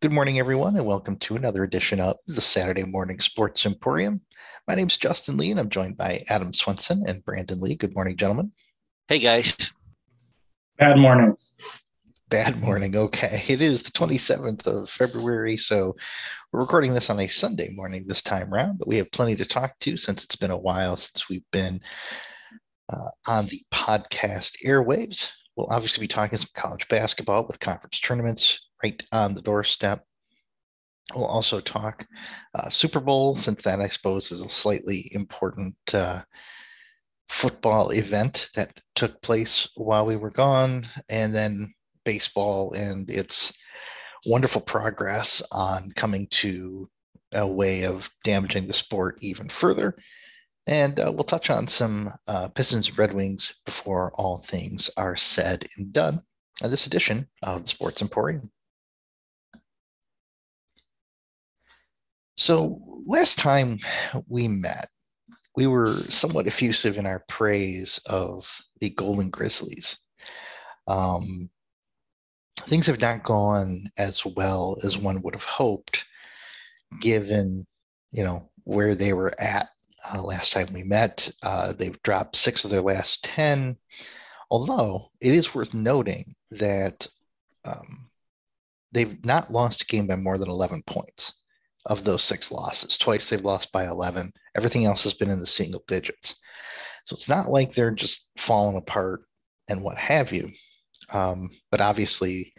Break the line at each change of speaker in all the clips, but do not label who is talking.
Good morning, everyone, and welcome to another edition of the Saturday Morning Sports Emporium. My name is Justin Lee, and I'm joined by Adam Swenson and Brandon Lee. Good morning, gentlemen.
Hey, guys.
Bad morning.
Bad morning. Okay. It is the 27th of February, so we're recording this on a Sunday morning this time around, but we have plenty to talk to since it's been a while since we've been uh, on the podcast airwaves. We'll obviously be talking some college basketball with conference tournaments right on the doorstep. We'll also talk uh, Super Bowl, since that I suppose is a slightly important uh, football event that took place while we were gone, and then baseball and its wonderful progress on coming to a way of damaging the sport even further. And uh, we'll touch on some uh, Pistons Red Wings before all things are said and done on this edition of the Sports Emporium. So last time we met, we were somewhat effusive in our praise of the Golden Grizzlies. Um, things have not gone as well as one would have hoped, given you know where they were at uh, last time we met. Uh, they've dropped six of their last ten. Although it is worth noting that um, they've not lost a game by more than eleven points of those six losses. Twice they've lost by 11. Everything else has been in the single digits. So it's not like they're just falling apart and what have you. Um, but obviously,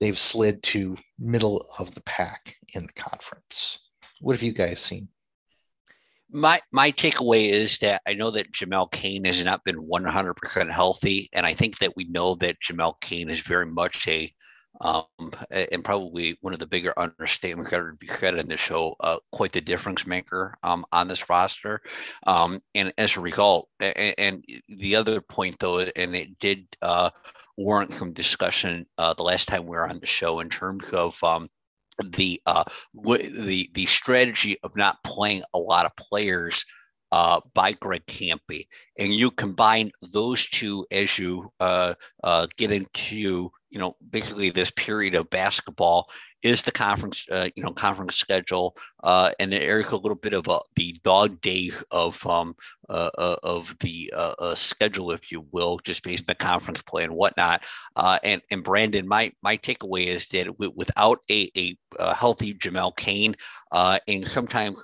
they've slid to middle of the pack in the conference. What have you guys seen?
My my takeaway is that I know that Jamal Cain has not been 100% healthy, and I think that we know that Jamal Cain is very much a um, and probably one of the bigger understatements that would be in the show, uh, quite the difference maker um, on this roster. Um, and as a result, and, and, the other point though, and it did uh, warrant some discussion uh, the last time we were on the show in terms of um, the uh, the the strategy of not playing a lot of players uh, by Greg Kampe, and you combine those two as you uh, uh, get into you know basically this period of basketball is the conference uh, you know conference schedule uh, and Eric a little bit of a, the dog days of um, uh, uh of the uh, uh, schedule if you will just based on the conference play and whatnot and and Brandon my my takeaway is that without a, a, a, healthy Jamal Cain and sometimes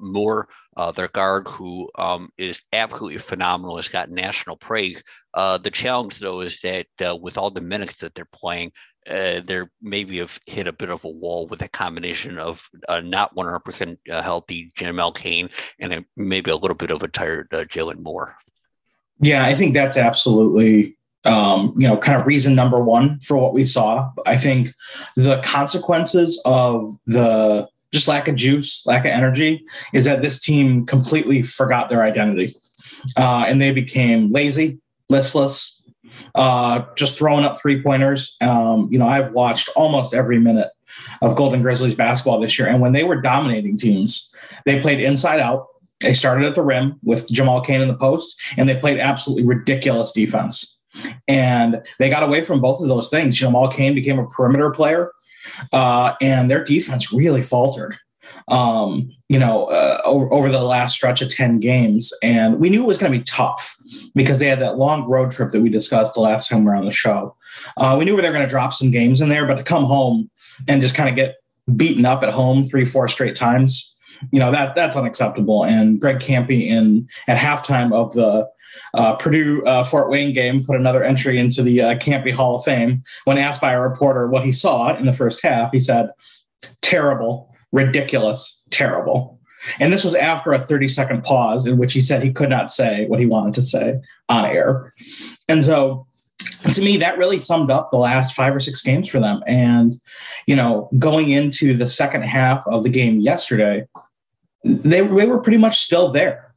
more uh, their guard, who um, is absolutely phenomenal, has got national praise. Uh, the challenge, though, is that uh, with all the minutes that they're playing, uh, they're maybe have hit a bit of a wall with a combination of uh, not 100% uh, healthy Jamal Cain and a, maybe a little bit of a tired Jalen Moore.
Yeah, I think that's absolutely um, you know, kind of reason number one for what we saw. I think the consequences of the just lack of juice, lack of energy, is that this team completely forgot their identity. Uh, and they became lazy, listless, uh, just throwing up three pointers. Um, you know, I've watched almost every minute of Golden Grizzlies basketball this year. And when they were dominating teams, they played inside out. They started at the rim with Jamal Cain in the post, and they played absolutely ridiculous defense. And they got away from both of those things. Jamal Cain became a perimeter player uh, and their defense really faltered. Um, you know, uh, over, over the last stretch of 10 games. And we knew it was going to be tough because they had that long road trip that we discussed the last time we were on the show. Uh, we knew they were going to drop some games in there, but to come home and just kind of get beaten up at home three, four straight times, you know, that that's unacceptable. And Greg Kampe in at halftime of the uh, Purdue uh, Fort Wayne game put another entry into the uh, Kampe Hall of Fame. When asked by a reporter what he saw in the first half, he said, "Terrible, ridiculous, terrible." And this was after a 30 second pause in which he said he could not say what he wanted to say on air. And so to me, that really summed up the last five or six games for them. And, you know, going into the second half of the game yesterday, they, they were pretty much still there.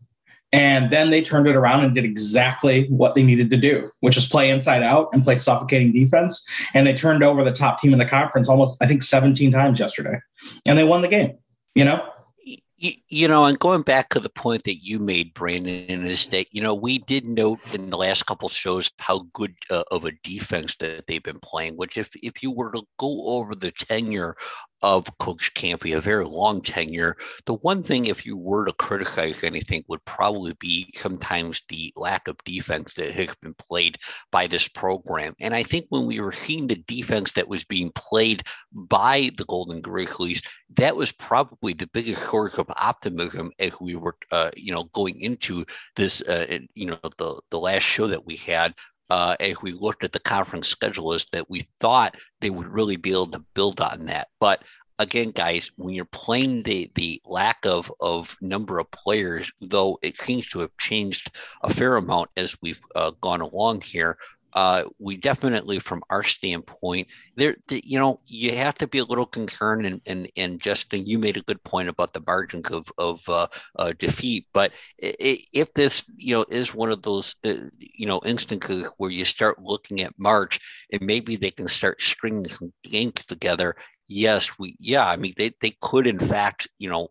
And then they turned it around and did exactly what they needed to do, which is play inside out and play suffocating defense. And they turned over the top team in the conference almost, I think, 17 times yesterday. And they won the game, you know?
You, know, and going back to the point that you made, Brandon, is that you know we did note in the last couple shows how good uh, of a defense that they've been playing. Which, if if you were to go over the tenure of Coach Kampe, a very long tenure. The one thing, if you were to criticize anything, would probably be sometimes the lack of defense that has been played by this program. And I think when we were seeing the defense that was being played by the Golden Grizzlies, that was probably the biggest source of optimism as we were, uh, you know, going into this, uh, you know, the the last show that we had uh, as we looked at the conference schedule is that we thought they would really be able to build on that. But again, guys, when you're playing the the lack of of number of players, though it seems to have changed a fair amount as we've uh, gone along here, uh, we definitely, from our standpoint, there, you know, you have to be a little concerned. And and and Justin, you made a good point about the margins of of uh, uh, defeat. But if this, you know, is one of those, uh, you know, instances where you start looking at March and maybe they can start stringing some games together. Yes, we, yeah, I mean, they they could in fact, you know,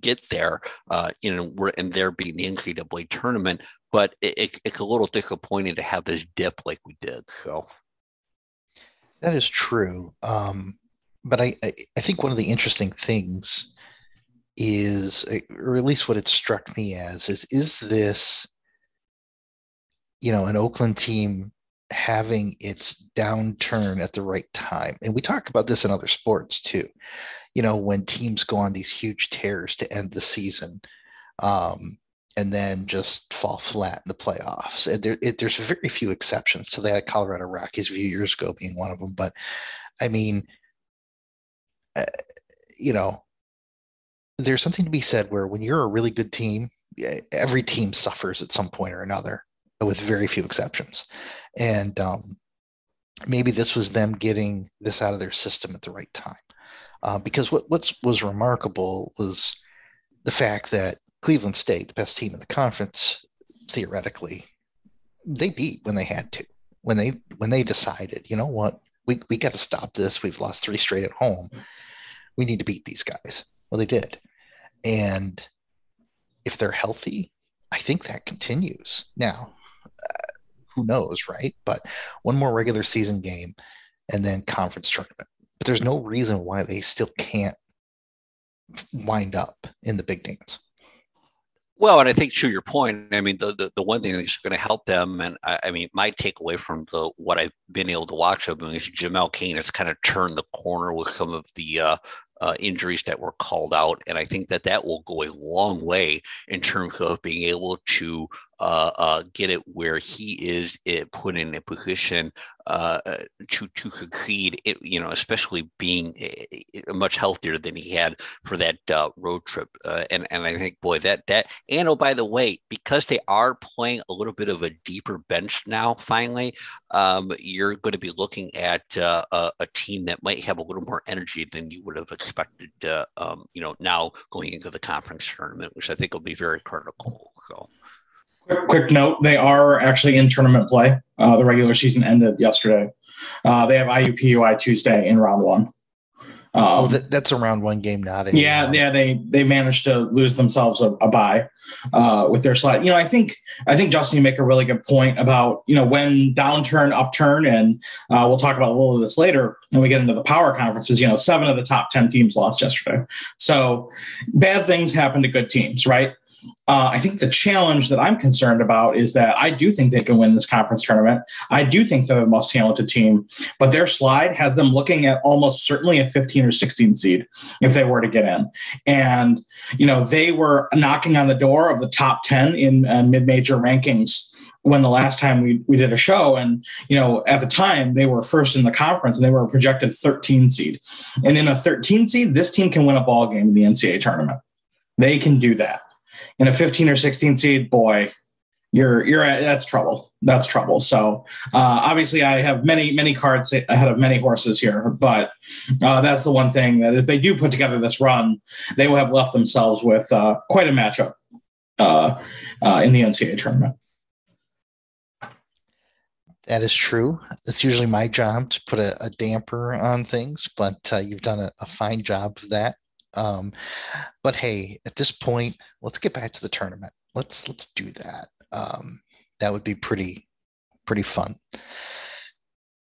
get there, uh, you know, and there being the NCAA tournament, but it, it, it's a little disappointing to have this dip like we did. So
that is true. Um, but I, I, I think one of the interesting things is, or at least what it struck me as, is is this, you know, an Oakland team having its downturn at the right time? And we talk about this in other sports too. You know, when teams go on these huge tears to end the season. Um, and then just fall flat in the playoffs. There, it, there's very few exceptions to that. Colorado Rockies a few years ago being one of them. But I mean, uh, you know, there's something to be said where when you're a really good team, every team suffers at some point or another, with very few exceptions. And um, maybe this was them getting this out of their system at the right time. Uh, because what what's, was remarkable was the fact that Cleveland State, the best team in the conference, theoretically, they beat when they had to. When they when they decided, you know what, we we got to stop this. We've lost three straight at home. We need to beat these guys. Well, they did, and if they're healthy, I think that continues. Now, uh, who knows, right? But one more regular season game, and then conference tournament. But there's no reason why they still can't wind up in the big dance.
Well, and I think to your point, I mean, the, the, the one thing that's going to help them, and I, I, mean, my takeaway from the what I've been able to watch of them is Jamal Cain has kind of turned the corner with some of the uh, uh, injuries that were called out, and I think that that will go a long way in terms of being able to uh, uh, get it where he is put in a position uh, uh, to to succeed. It, you know, especially being a, a much healthier than he had for that road trip. And and I think, boy, that that and oh, by the way, because they are playing a little bit of a deeper bench now, finally, um, you're going to be looking at a, a, team that might have a little more energy than you would have expected. Um, you know, now going into the conference tournament, which I think will be very critical. So.
Quick, quick note: They are actually in tournament play. Uh, the regular season ended yesterday. Uh, they have IUPUI Tuesday in round one.
Um, oh, that, that's a round one game, not
a yeah, yeah. They they managed to lose themselves a, a bye uh, with their slide. You know, I think I think Justin, you make a really good point about you know when downturn, upturn, and uh, we'll talk about a little of this later when we get into the power conferences. You know, seven of the top ten teams lost yesterday, so bad things happen to good teams, right? Uh, I think the challenge that I'm concerned about is that I do think they can win this conference tournament. I do think they're the most talented team, but their slide has them looking at almost certainly a 15 or 16 seed if they were to get in. And, you know, they were knocking on the door of the top 10 in uh, mid major rankings when the last time we, we did a show and you know at the time they were first in the conference and they were a projected 13 seed and in a 13 seed this team can win a ball game in the ncaa tournament they can do that in a 15 or 16 seed, boy, you're you're at, that's trouble. That's trouble. So uh, obviously, I have many many cards ahead of many horses here, but uh, that's the one thing that if they do put together this run, they will have left themselves with uh, quite a matchup uh, uh, in the NCAA tournament.
That is true. It's usually my job to put a, a damper on things, but uh, you've done a, a, fine job of that. Um, but hey, at this point, let's get back to the tournament. Let's let's do that. Um, that would be pretty pretty fun.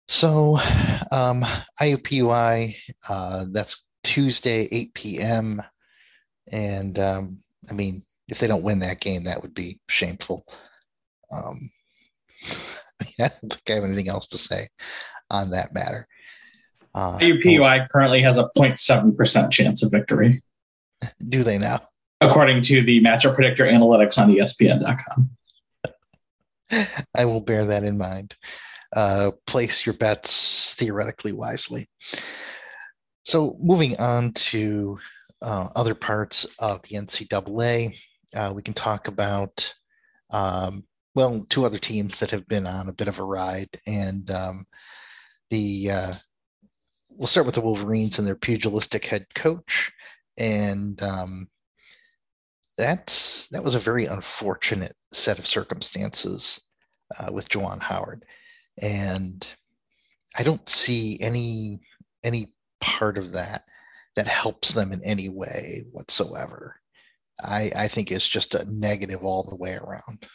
So, um, IUPUI, uh, that's Tuesday, 8 p.m. And um, I mean, if they don't win that game, that would be shameful. Um, I don't think I have anything else to say on that matter.
Uh, IUPUI currently has a 0.7% chance of victory.
Do they now?
According to the matchup predictor analytics on ESPN.com.
I will bear that in mind. Uh, place your bets theoretically wisely. So, moving on to uh, other parts of the NCAA, uh, we can talk about, um, well, two other teams that have been on a bit of a ride. And um, the uh, we'll start with the Wolverines and their pugilistic head coach. And um, that's that was a very unfortunate set of circumstances uh, with Juwan Howard, and I don't see any any part of that that helps them in any way whatsoever. I, I think it's just a negative all the way around.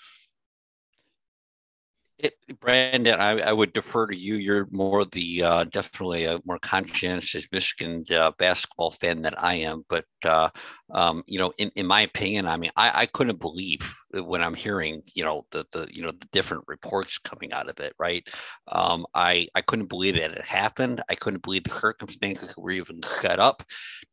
It, Brandon, I, I, would defer to you. You're more the uh, definitely a more conscientious Michigan uh, basketball fan than I am. But uh, um, you know, in, in my opinion, I mean, I, I couldn't believe when I'm hearing you know the the you know the different reports coming out of it. Right? Um, I I couldn't believe that it happened. I couldn't believe the circumstances were even set up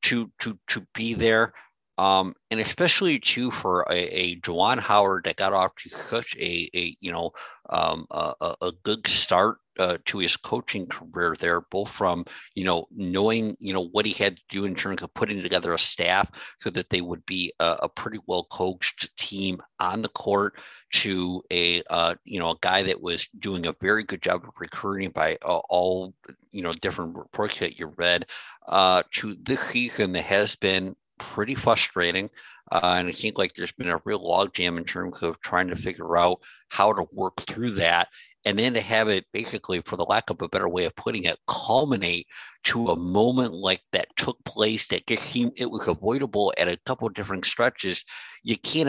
to to to be there. Um, and especially too for a, a Juwan Howard that got off to such a, a you know um, a, a, good start uh, to his coaching career there, both from you know knowing you know what he had to do in terms of putting together a staff so that they would be a, a pretty well coached team on the court, to a uh, you know a guy that was doing a very good job of recruiting by uh, all you know different reports that you read, uh, to this season that has been pretty frustrating. Uh, and I think like there's been a real logjam in terms of trying to figure out how to work through that. And then to have it basically, for the lack of a better way of putting it, culminate to a moment like that took place that just seemed it was avoidable at a couple different stretches. You can't.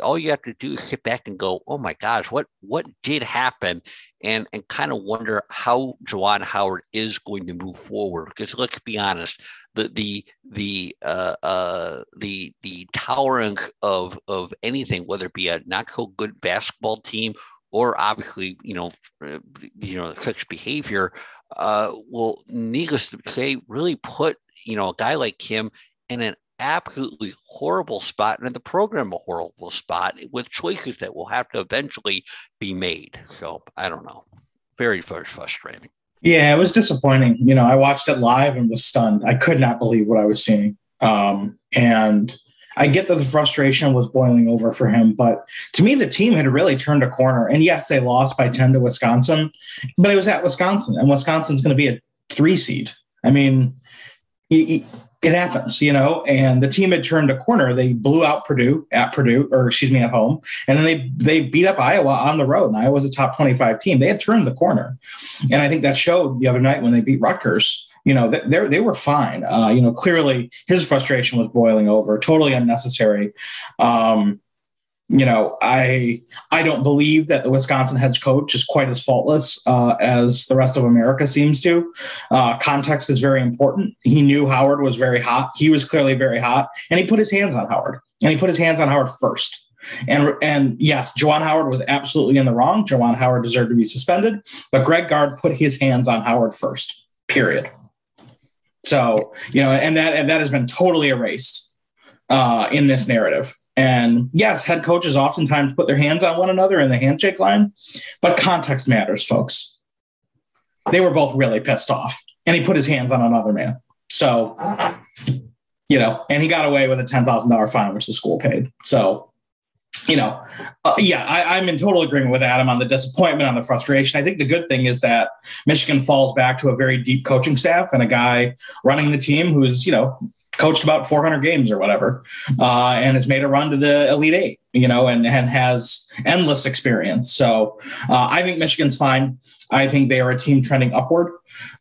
All you have to do is sit back and go, "Oh my gosh, what what did happen?" and and kind of wonder how Juwan Howard is going to move forward. Because let's be honest, the the the uh, uh, the the tolerance of of anything, whether it be a not so good basketball team or obviously you know uh, you know such behavior, uh, will needless to say really put you know a guy like him in an absolutely horrible spot and in the program a horrible spot with choices that will have to eventually be made. So I don't know. Very, very frustrating.
Yeah, it was disappointing. You know, I watched it live and was stunned. I could not believe what I was seeing. Um, and I get that the frustration was boiling over for him, but to me, the team had really turned a corner. And yes, they lost by 10 to Wisconsin, but it was at Wisconsin, and Wisconsin's going to be a three seed. I mean, it happens, you know. And the team had turned a corner. They blew out Purdue at Purdue, or excuse me, at home, and then they they beat up Iowa on the road. And Iowa's a top twenty five team. They had turned the corner, and I think that showed the other night when they beat Rutgers. You know, they they were fine. Uh, you know, clearly his frustration was boiling over, totally unnecessary. Um, you know, I I don't believe that the Wisconsin head coach is quite as faultless uh, as the rest of America seems to. Uh, context is very important. He knew Howard was very hot. He was clearly very hot, and he put his hands on Howard, and he put his hands on Howard first. And and yes, Juwan Howard was absolutely in the wrong. Juwan Howard deserved to be suspended, but Greg Gard put his hands on Howard first. Period. So you know, and that and that has been totally erased uh, in this narrative. And yes, head coaches oftentimes put their hands on one another in the handshake line, but context matters, folks. They were both really pissed off, and he put his hands on another man. So, you know, and he got away with a $10,000 fine, which the school paid. So, you know, uh, yeah, I, am in total agreement with Adam on the disappointment, on the frustration. I think the good thing is that Michigan falls back to a very deep coaching staff and a guy running the team who's, you know, coached about 400 games or whatever, uh, and has made a run to the Elite Eight, you know, and, and has endless experience. So uh, I think Michigan's fine. I think they are a team trending upward.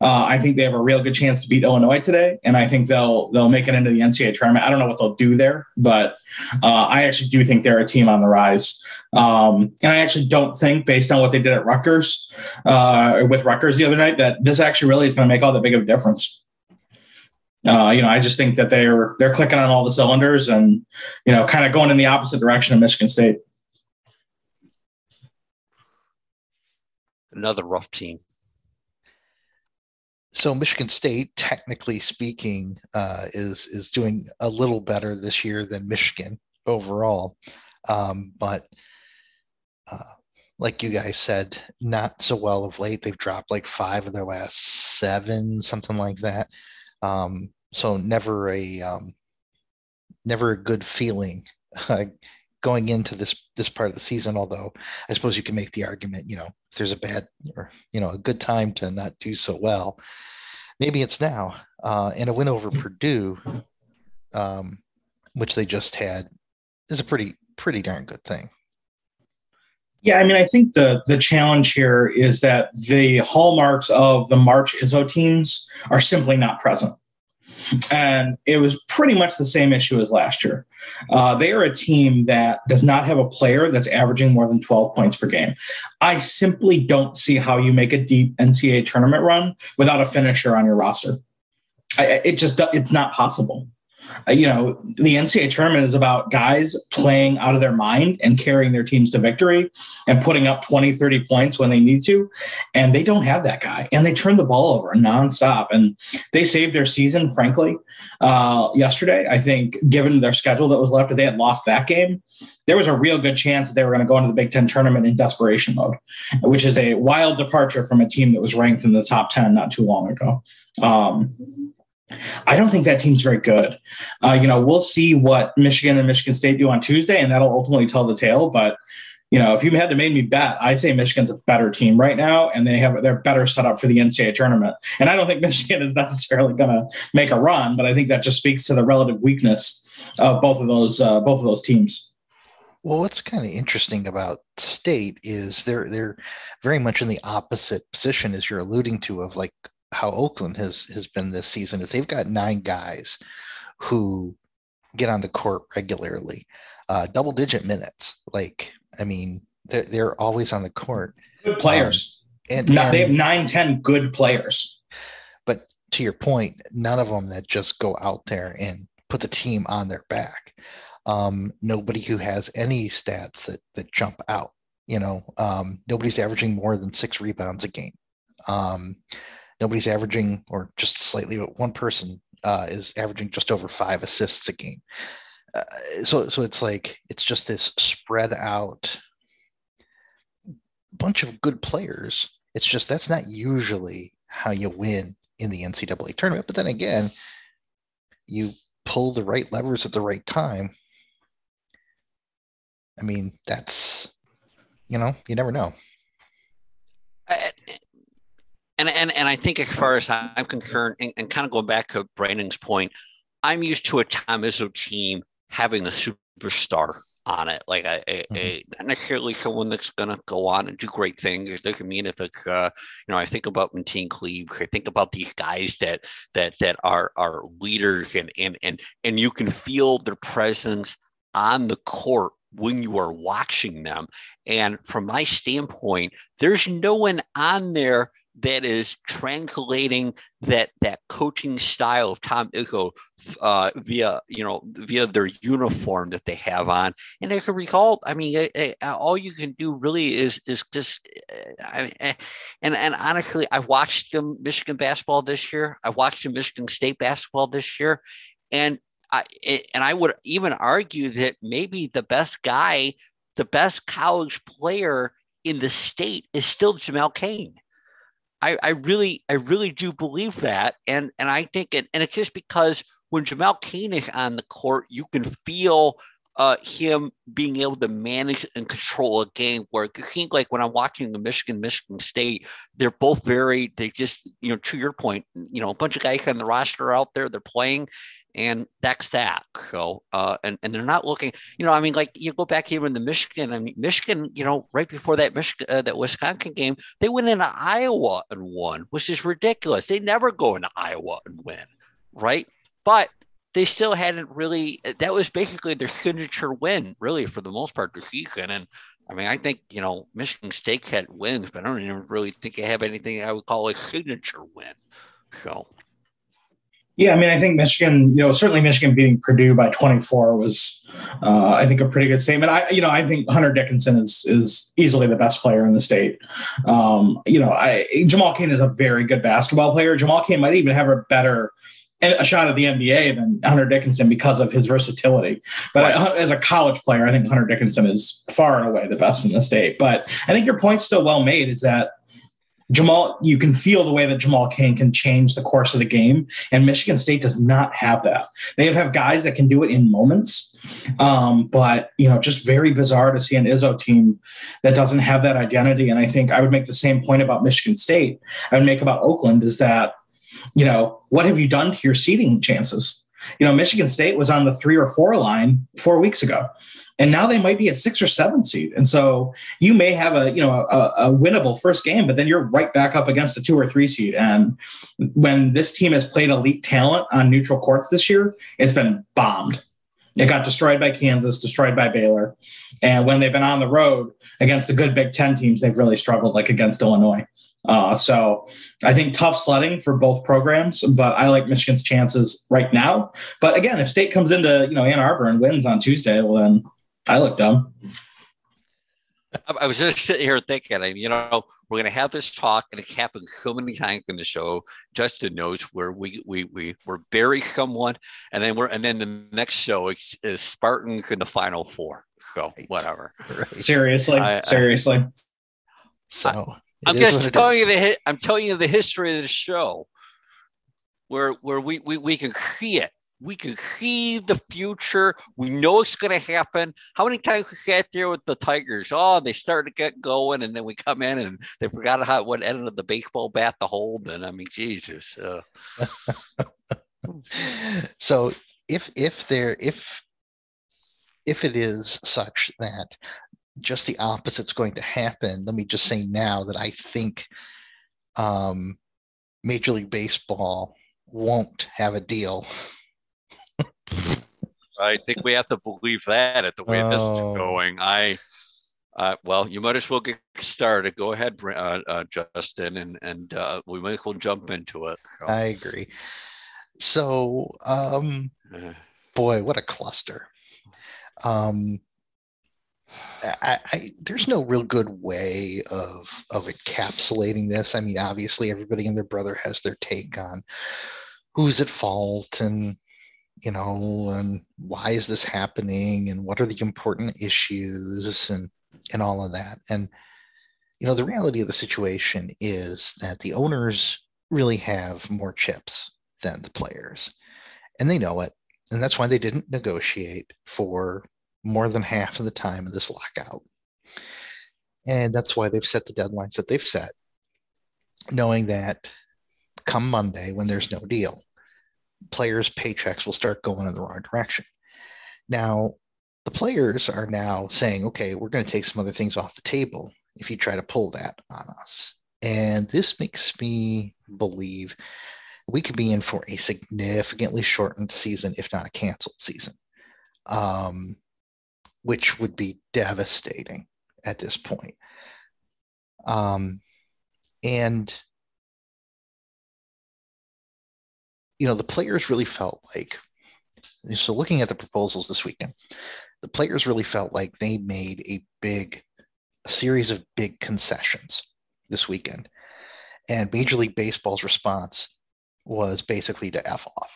Uh, I think they have a real good chance to beat Illinois today, and I think they'll they'll make it into the NCAA tournament. I don't know what they'll do there, but uh, I actually do think they're a team on the rise. Um, and I actually don't think, based on what they did at Rutgers uh, with Rutgers the other night, that this actually really is going to make all that big of a difference. Uh, you know, I just think that they're they're clicking on all the cylinders and you know, kind of going in the opposite direction of Michigan State.
Another rough team.
So Michigan State, technically speaking, uh, is is doing a little better this year than Michigan overall, um, but uh, like you guys said, not so well of late. They've dropped like five of their last seven, something like that. Um, so never a um, never a good feeling uh, going into this this part of the season. Although I suppose you can make the argument, you know, if there's a bad or you know a good time to not do so well, maybe it's now. Uh, and a win over Purdue, um, which they just had, is a pretty pretty darn good thing.
Yeah, I mean, I think the the challenge here is that the hallmarks of the March Izzo teams are simply not present and it was pretty much the same issue as last year. Uh, they are a team that does not have a player that's averaging more than 12 points per game. I simply don't see how you make a deep NCAA tournament run without a finisher on your roster. I, it just it's not possible. Uh, you know, the NCAA tournament is about guys playing out of their mind and carrying their teams to victory and putting up 20, 30 points when they need to. And they don't have that guy. And they turn the ball over nonstop. And they saved their season, frankly, uh, yesterday. I think, given their schedule that was left, if they had lost that game, there was a real good chance that they were going to go into the Big Ten tournament in desperation mode, which is a wild departure from a team that was ranked in the top 10 not too long ago. Um, I don't think that team's very good. Uh, you know, we'll see what Michigan and Michigan State do on Tuesday, and that'll ultimately tell the tale. But you know, if you had to make me bet, I say Michigan's a better team right now, and they have they're better set up for the NCAA tournament. And I don't think Michigan is necessarily going to make a run, but I think that just speaks to the relative weakness of both of those uh, both of those teams.
Well, what's kind of interesting about State is they're they're very much in the opposite position as you're alluding to of like how Oakland has has been this season is they've got nine guys who get on the court regularly, uh, double digit minutes. Like, I mean, they're, they're always on the court.
Good players. Um, and, and they have nine, ten good players.
But to your point, none of them that just go out there and put the team on their back. Um, nobody who has any stats that that jump out. You know, um, nobody's averaging more than six rebounds a game. Um, nobody's averaging, or just slightly, but one person uh, is averaging just over five assists a game. Uh, so, so it's like it's just this spread out bunch of good players. It's just that's not usually how you win in the NCAA tournament. But then again, you pull the right levers at the right time. I mean, that's you know, you never know
and and and I think as far as I'm concerned, and, and kind of going back to Brandon's point, I'm used to a Tom Izzo team having a superstar on it, like a, a, mm-hmm. a not necessarily someone that's going to go on and do great things. It doesn't mean if it's, uh, you know, I think about Mateen Cleaves, I think about these guys that that that are are leaders, and and and and you can feel their presence on the court when you are watching them. And from my standpoint, there's no one on there that is translating that that coaching style of Tom Izzo uh, via you know via their uniform that they have on. And as a result, I mean, it, it, all you can do really is is just. Uh, I, eh, and and honestly, I watched them Michigan basketball this year. I watched them Michigan State basketball this year, and I and I would even argue that maybe the best guy, the best college player in the state is still Jamal Cain. I, I really, I really do believe that, and and I think it, and it's just because when Jamal Cain is on the court, you can feel uh, him being able to manage and control a game. Where it seems like when I'm watching the Michigan, Michigan State, they're both very, they just, you know, to your point, you know, a bunch of guys on the roster out there, they're playing, and that's that. So, uh, and and they're not looking. You know, I mean, like you go back even to Michigan. I mean, Michigan. You know, right before that Michigan, uh, that Wisconsin game, they went into Iowa and won, which is ridiculous. They never go into Iowa and win, right? But they still hadn't really. That was basically their signature win, really, for the most part, the season. And I mean, I think you know Michigan State had wins, but I don't even really think they have anything I would call a signature win. So
yeah, I mean, I think Michigan, you know, certainly Michigan beating Purdue by 24 was, uh, I think, a pretty good statement. I, you know, I think Hunter Dickinson is is easily the best player in the state. Um, you know, I, Jamal Cain is a very good basketball player. Jamal Cain might even have a better a shot at the NBA than Hunter Dickinson because of his versatility. But right. I, as a college player, I think Hunter Dickinson is far and away the best in the state. But I think your point's still well made. Is that Jamal, you can feel the way that Jamal Cain can change the course of the game. And Michigan State does not have that. They have guys that can do it in moments. Um, but, you know, just very bizarre to see an Izzo team that doesn't have that identity. And I think I would make the same point about Michigan State. I would make about Oakland is that, you know, what have you done to your seeding chances? You know, Michigan State was on the three or four line four weeks ago and now they might be a six or seven seed. And so you may have a you know a, a, winnable first game, but then you're right back up against a two or three seed. And when this team has played elite talent on neutral courts this year, it's been bombed. It got destroyed by Kansas, destroyed by Baylor, and when they've been on the road against the good Big Ten teams, they've really struggled, like against Illinois. Uh, so I think tough sledding for both programs, but I like Michigan's chances right now. But again, if State comes into you know Ann Arbor and wins on Tuesday, well then I look dumb.
I was just sitting here thinking, and you know, we're going to have this talk, and it happens so many times in the show. Justin knows where we we we we bury someone, and then we're and then the next show is, is Spartans in the final four. So whatever.
Right. Seriously, I, seriously. I,
so
I, am just telling you the I'm telling you the history of the show, where where we we we can see it we can see the future. We know it's going to happen. How many times we sat there with the Tigers? Oh, they started to get going, and then we come in and they forgot how what end of the baseball bat to hold. And I mean, Jesus. Uh.
so if if there if if it is such that just the opposite's going to happen, let me just say now that I think um, Major League Baseball won't have a deal
I think we have to believe that at the way oh. this is oh. going. I, uh, well, you might as well get started. Go ahead, uh, uh, Justin, and and uh, we might as well jump into it.
So. I agree. So, um, uh. boy, what a cluster. Um, I, I, there's no real good way of of encapsulating this. I mean, obviously, everybody and their brother has their take on who's at fault and you know, and why is this happening and what are the important issues and and all of that. And you know, the reality of the situation is that the owners really have more chips than the players. And they know it. And that's why they didn't negotiate for more than half of the time of this lockout. And that's why they've set the deadlines that they've set, knowing that come Monday, when there's no deal, players' paychecks will start going in the wrong direction. Now, the players are now saying, okay, we're going to take some other things off the table if you try to pull that on us. And this makes me believe we could be in for a significantly shortened season, if not a canceled season, um, which would be devastating at this point. Um, and you know, the players really felt like, so looking at the proposals this weekend, the players really felt like they made a big, a series of big concessions this weekend. And Major League Baseball's response was basically to F off.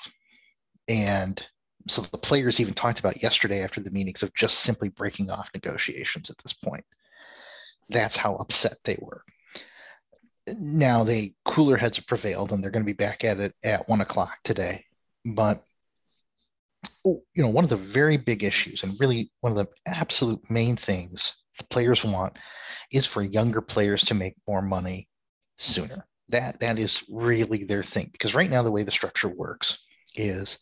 And so the players even talked about yesterday after the meetings of just simply breaking off negotiations at this point. That's how upset they were now the cooler heads have prevailed and they're going to be back at it at one o'clock today. But you know, one of the very big issues and really one of the absolute main things the players want is for younger players to make more money sooner. That that is really their thing because right now the way the structure works is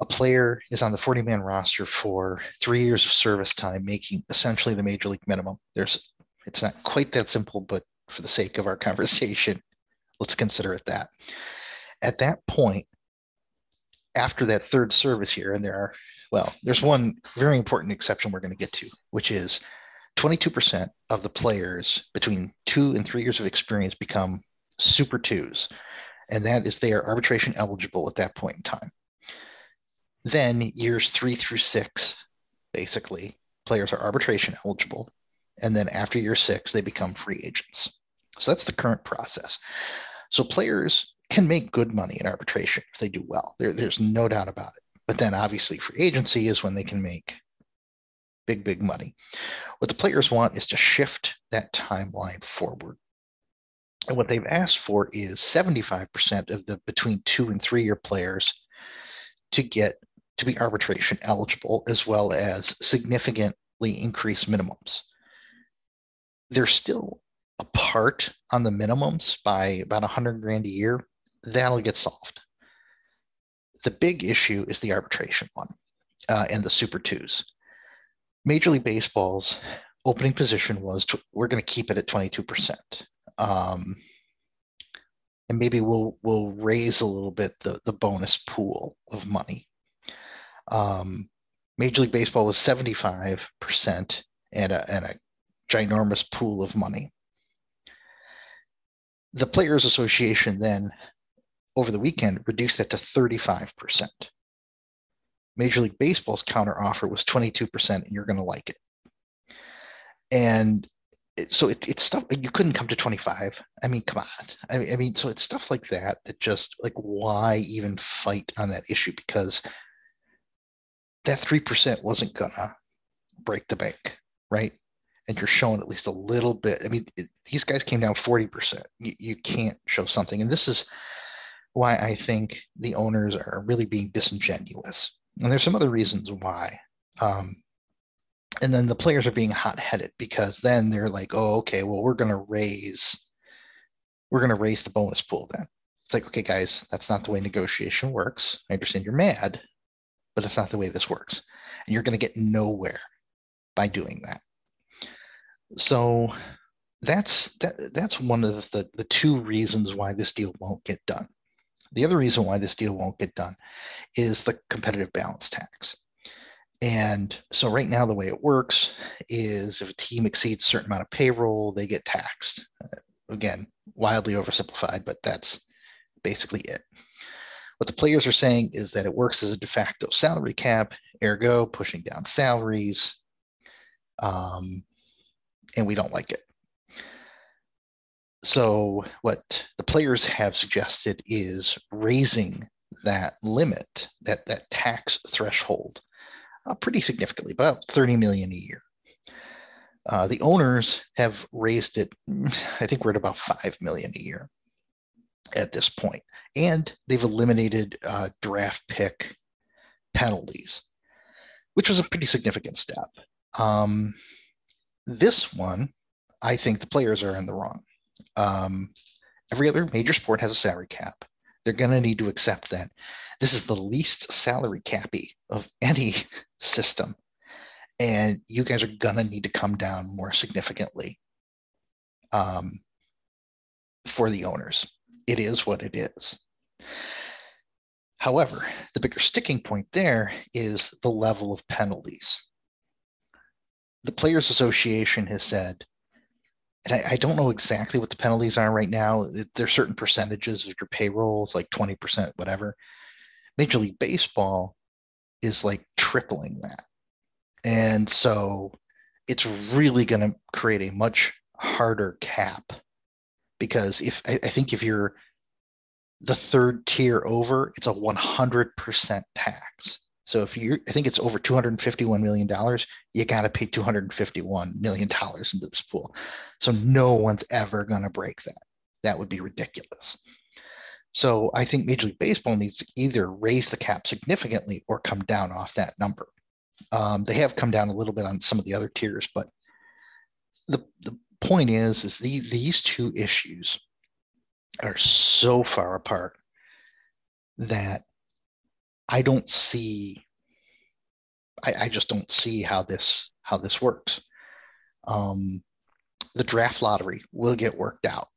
a player is on the 40 man roster for three years of service time, making essentially the major league minimum. There's, it's not quite that simple, but for the sake of our conversation, let's consider it that. At that point, after that third service here, and there are, well, there's one very important exception we're going to get to, which is 22% of the players between two and three years of experience become super twos. And that is they are arbitration eligible at that point in time. Then years three through six, basically, players are arbitration eligible. And then after year six, they become free agents. So that's the current process. So players can make good money in arbitration if they do well. There, there's no doubt about it. But then obviously free agency is when they can make big, big money. What the players want is to shift that timeline forward. And what they've asked for is 75% of the between two and three year players to get to be arbitration eligible, as well as significantly increased minimums. They're still apart on the minimums by about 100 grand a year. That'll get solved. The big issue is the arbitration one uh, and the Super Twos. Major League Baseball's opening position was to, we're going to keep it at 22%. Um, and maybe we'll we'll raise a little bit the, the bonus pool of money. Um, Major League Baseball was 75% and a, and a ginormous pool of money. The Players Association then, over the weekend, reduced that to 35%. Major League Baseball's counteroffer was 22%, and you're going to like it. And so it, it's stuff you couldn't come to 25. I mean, come on. I mean, I mean, so it's stuff like that that just like why even fight on that issue because that 3% wasn't gonna break the bank, right? And you're showing at least a little bit. I mean, it, these guys came down 40%. You, you can't show something. And this is why I think the owners are really being disingenuous and there's some other reasons why. Um, and then the players are being hot-headed because then they're like, oh, okay, well, we're gonna raise, we're gonna raise the bonus pool then. It's like, okay, guys, that's not the way negotiation works. I understand you're mad, but that's not the way this works. And you're gonna get nowhere by doing that. So that's that, that's one of the, the two reasons why this deal won't get done. The other reason why this deal won't get done is the competitive balance tax. And so right now, the way it works is if a team exceeds a certain amount of payroll, they get taxed. Uh, again, wildly oversimplified, but that's basically it. What the players are saying is that it works as a de facto salary cap, ergo pushing down salaries, um, and we don't like it. So, what the players have suggested is raising that limit, that, that tax threshold, uh, pretty significantly, about 30 million a year. Uh, the owners have raised it, I think we're at about 5 million a year at this point. And they've eliminated uh, draft pick penalties, which was a pretty significant step. Um, this one, I think the players are in the wrong. Um, every other major sport has a salary cap. They're going to need to accept that. This is the least salary cappy of any system. And you guys are going to need to come down more significantly um, for the owners. It is what it is. However, the bigger sticking point there is the level of penalties. The Players Association has said and I, I, don't know exactly what the penalties are right now. There's certain percentages of your payroll, it's like 20%, whatever. Major League Baseball is like tripling that. And so it's really going to create a much harder cap because if I, I think if you're the third tier over, it's a 100% tax. So if you, I think it's over 251 million dollars, you got to pay 251 million dollars into this pool. So no one's ever going to break that. That would be ridiculous. So I think Major League Baseball needs to either raise the cap significantly or come down off that number. Um, they have come down a little bit on some of the other tiers, but the the point is, is the, these two issues are so far apart that I don't see. I, I just don't see how this how this works. Um, the draft lottery will get worked out.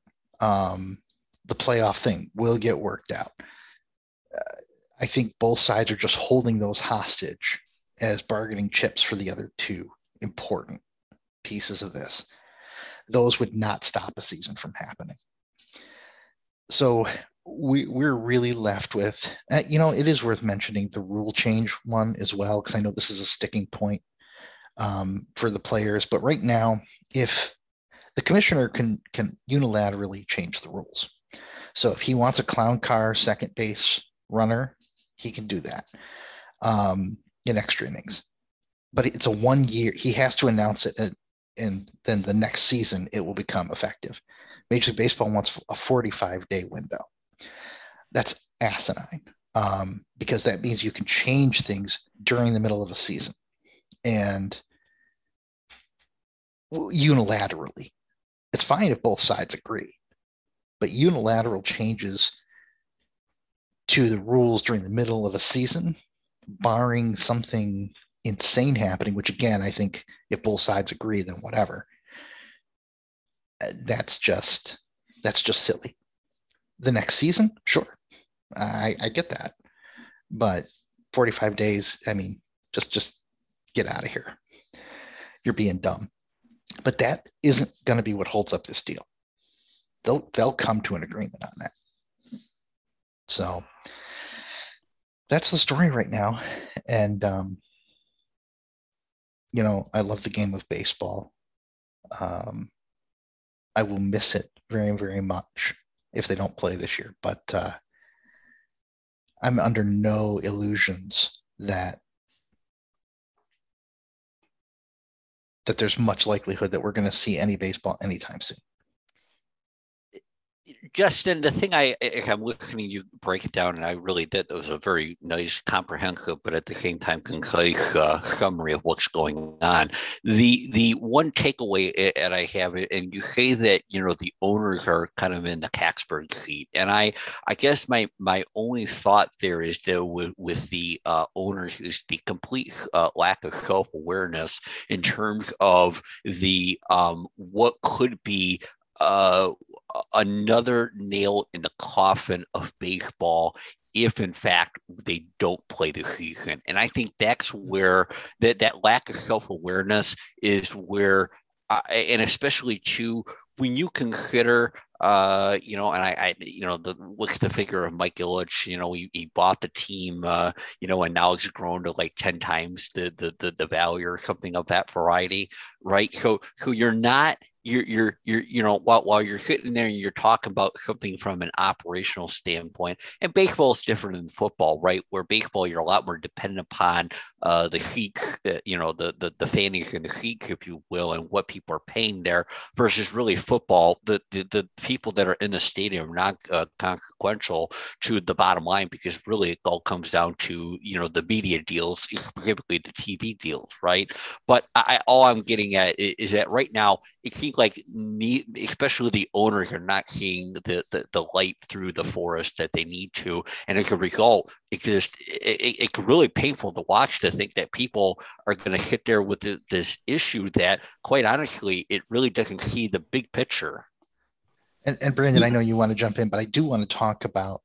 Um, the playoff thing will get worked out. Uh, I think both sides are just holding those hostage as bargaining chips for the other two important pieces of this. Those would not stop a season from happening. So we we're really left with uh, you know it is worth mentioning the rule change one as well because I know this is a sticking point um, for the players. But right now, if the commissioner can can unilaterally change the rules, so if he wants a clown car second base runner, he can do that um, in extra innings. But it's a one year. He has to announce it, and, and then the next season it will become effective. Major League Baseball wants a 45 day window. That's asinine um, because that means you can change things during the middle of a season and unilaterally. It's fine if both sides agree, but unilateral changes to the rules during the middle of a season, barring something insane happening, which again, I think if both sides agree, then whatever. Uh, that's just that's just silly. The next season, sure, I, I get that, but 45 days, I mean, just just get out of here. You're being dumb. But that isn't going to be what holds up this deal. They'll they'll come to an agreement on that. So that's the story right now. And, um, you know, I love the game of baseball. Um, I will miss it very, very much if they don't play this year. But uh, I'm under no illusions that that there's much likelihood that we're going to see any baseball anytime soon.
Justin, the thing I I'm listening you break it down, and I really did. It was a very nice, comprehensive, but at the same time concise uh, summary of what's going on. The the one takeaway that I have, and you say that you know the owners are kind of in the Caxburg seat, and I I guess my my only thought there is that with with the uh, owners is the complete uh, lack of self awareness in terms of the um, what could be uh, another nail in the coffin of baseball if in fact they don't play the season. And i think that's where that that lack of self-awareness is where uh, and especially too when you consider uh, you know, and I, I, you know, the look at the figure of Mike Ilitch, you know, he, he bought the team, uh, you know, and now it's grown to like 10 times the, the, the, the value or something of that variety. Right. So, so you're not, you're you're you're you know while, while you're sitting there and you're talking about something from an operational standpoint and baseball is different than football right where baseball you're a lot more dependent upon uh, the seats uh, you know the, the the fannies and the seats if you will and what people are paying there versus really football the the, the people that are in the stadium are not uh, consequential to the bottom line because really it all comes down to you know the media deals specifically the tv deals right but I, all i'm getting at is, that right now it seems like me, especially the owners are not seeing the, the, the light through the forest that they need to, and as a result, it just it, it's really painful to watch to think that people are going to sit there with this issue that, quite honestly, it really doesn't see the big picture.
And, and Brandon, I know you want to jump in, but I do want to talk about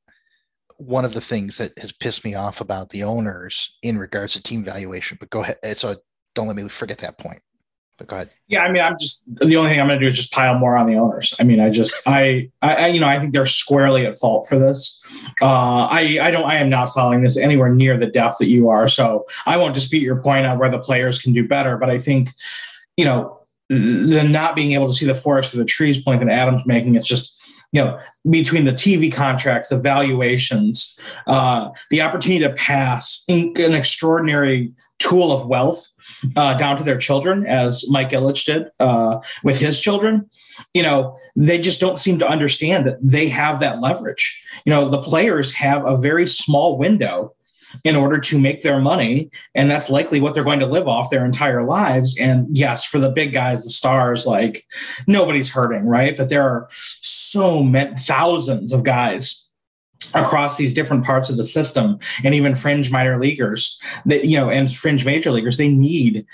one of the things that has pissed me off about the owners in regards to team valuation. But go ahead. So don't let me forget that point. But go ahead.
Yeah, I mean, I'm just the only thing I'm going to do is just pile more on the owners. I mean, I just, I, I, you know, I think they're squarely at fault for this. Uh, I, I don't, I am not following this anywhere near the depth that you are. So I won't dispute your point on where the players can do better. But I think, you know, the not being able to see the forest for the trees point that Adam's making, it's just you know between the tv contracts the valuations uh, the opportunity to pass an extraordinary tool of wealth uh, down to their children, as Mike Ilitch did uh, with his children, you know, they just don't seem to understand that they have that leverage. You know, the players have a very small window in order to make their money. And that's likely what they're going to live off their entire lives. And yes, for the big guys, the stars, like nobody's hurting, right? But there are so many thousands of guys across these different parts of the system and even fringe minor leaguers that you know and fringe major leaguers they need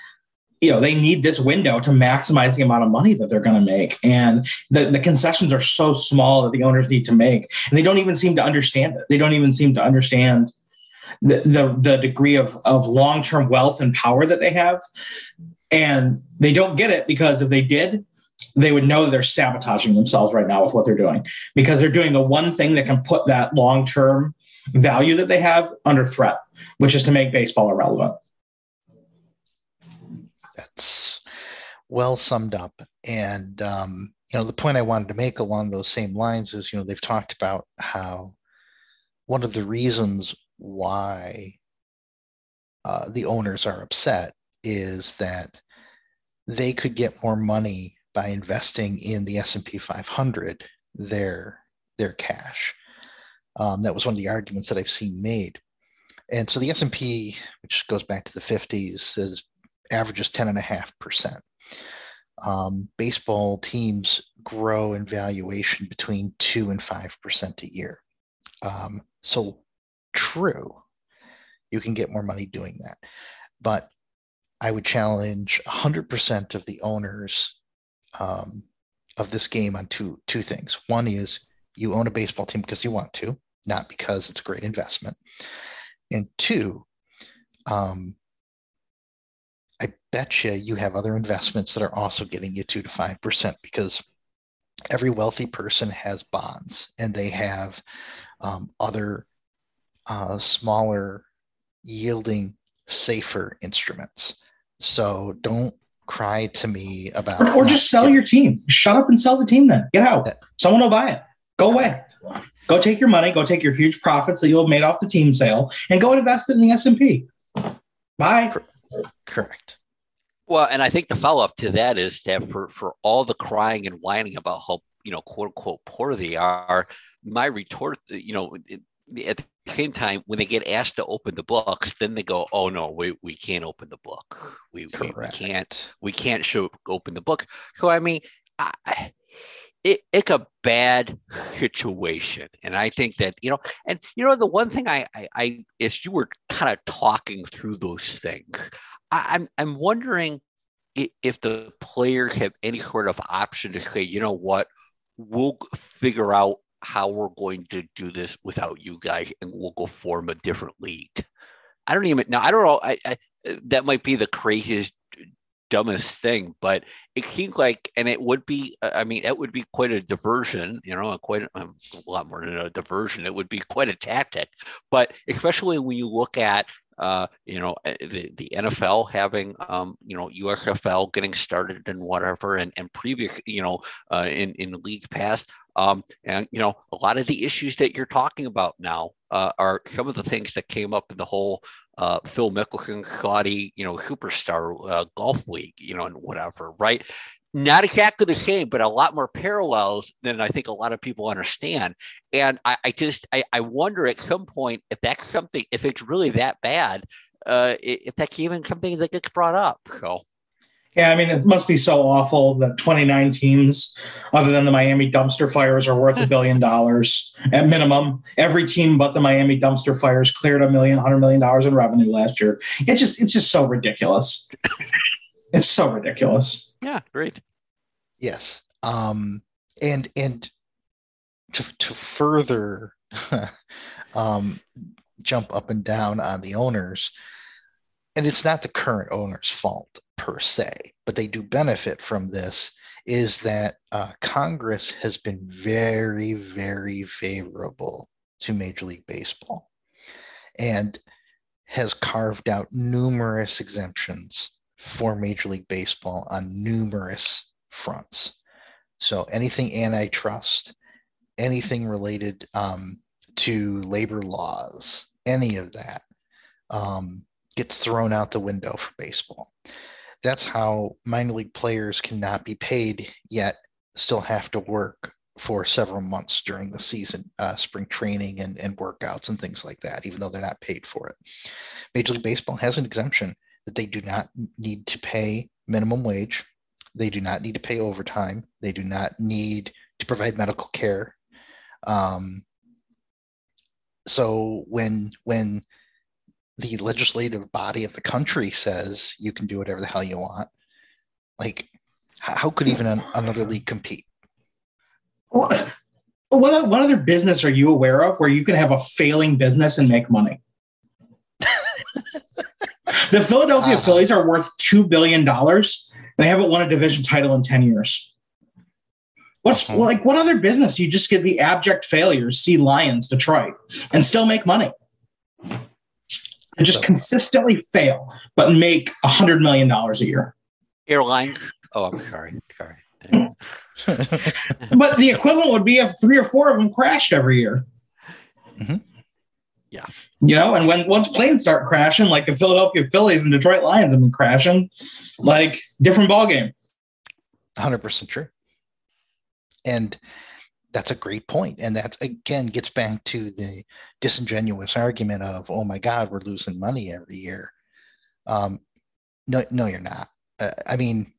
you know they need this window to maximize the amount of money that they're going to make and the, the concessions are so small that the owners need to make and they don't even seem to understand it they don't even seem to understand the, the, degree of, of long-term wealth and power that they have and they don't get it because if they did they would know they're sabotaging themselves right now with what they're doing because they're doing the one thing that can put that long-term value that they have under threat which is to make baseball irrelevant
that's well summed up. And um, you know, the point I wanted to make along those same lines is, you know, they've talked about how one of the reasons why uh, the owners are upset is that they could get more money by investing in the S&P 500 their their cash. Um, that was one of the arguments that I've seen made. And so the S&P, which goes back to the 50s, is averages 10.5%. Um, baseball teams grow in valuation between 2 and 5% a year. Um, so, true, you can get more money doing that. But I would challenge 100% of the owners um, of this game on two, two things. One is you own a baseball team because you want to, not because it's a great investment. And two, um, I bet you you have other investments that are also getting you two to five percent because every wealthy person has bonds and they have um, other uh, smaller yielding safer instruments. So don't cry to me about
or, or just sell your team. Shut up and sell the team then. Get out. That, someone will buy it. Go away. Go take your money. Go take your huge profits that you'll have made off the team sale and go invest it in the s&p bye.
Correct.
Well, and I think the follow up to that is that for for all the crying and whining about how you know quote unquote poor they are, my retort, you know, at the same time when they get asked to open the books, then they go, "Oh no, we, we can't open the book. We, we, we can't we can't show open the book." So I mean, I, it, it's a bad situation and i think that you know and you know the one thing i i, I as you were kind of talking through those things I, i'm i'm wondering if, if the players have any sort of option to say you know what we'll figure out how we're going to do this without you guys and we'll go form a different league i don't even now i don't know I, I that might be the craziest dumbest thing, but it seemed like, and it would be, I mean, it would be quite a diversion, you know, quite a, um, a lot more than a diversion. It would be quite a tactic, but especially when you look at, uh, you know, uh, the, the NFL having, um, you know, USFL getting started and whatever, and, and previous, you know, uh, in, in league past, um, and, you know, a lot of the issues that you're talking about now uh, are some of the things that came up in the whole uh, Phil Mickelson, Saudi, you know, superstar uh, golf league, you know, and whatever, right? Not exactly the same, but a lot more parallels than I think a lot of people understand. And I, I just, I, I, wonder at some point if that's something, if it's really that bad, uh, if that's even something that gets brought up. So.
Yeah, I mean, it must be so awful that 29 teams, other than the Miami dumpster fires, are worth a billion dollars at minimum. Every team but the Miami dumpster fires cleared a million, hundred million dollars in revenue last year. It's just, it's just so ridiculous. it's so ridiculous.
Yeah, great.
Yes, um, and and to to further um, jump up and down on the owners, and it's not the current owner's fault per se, but they do benefit from this, is that uh, Congress has been very, very favorable to Major League Baseball and has carved out numerous exemptions for Major League Baseball on numerous fronts. So anything antitrust, anything related um, to labor laws, any of that um, gets thrown out the window for baseball that's how minor league players cannot be paid yet still have to work for several months during the season, uh, spring training and, and workouts and things like that, even though they're not paid for it. Major League Baseball has an exemption that they do not need to pay minimum wage. They do not need to pay overtime. They do not need to provide medical care. Um, so when when the legislative body of the country says you can do whatever the hell you want, like how could even an, another league compete?
What, what, what other business are you aware of where you can have a failing business and make money? the Philadelphia uh, Phillies are worth $2 billion and they haven't won a division title in 10 years. What's uh-huh. like what other business you just get the abject failures, see Lions, Detroit, and still make money? And just consistently fail, but make a hundred million dollars a year.
Airline. Oh, I'm sorry. Sorry.
but the equivalent would be if three or four of them crashed every year.
Mm-hmm. Yeah.
You know, and when once planes start crashing, like the Philadelphia Phillies and Detroit Lions have been crashing, like different ball game.
100% true. And that's a great point. And that again gets back to the disingenuous argument of, oh my God, we're losing money every year. Um, no, no, you're not. Uh, I mean,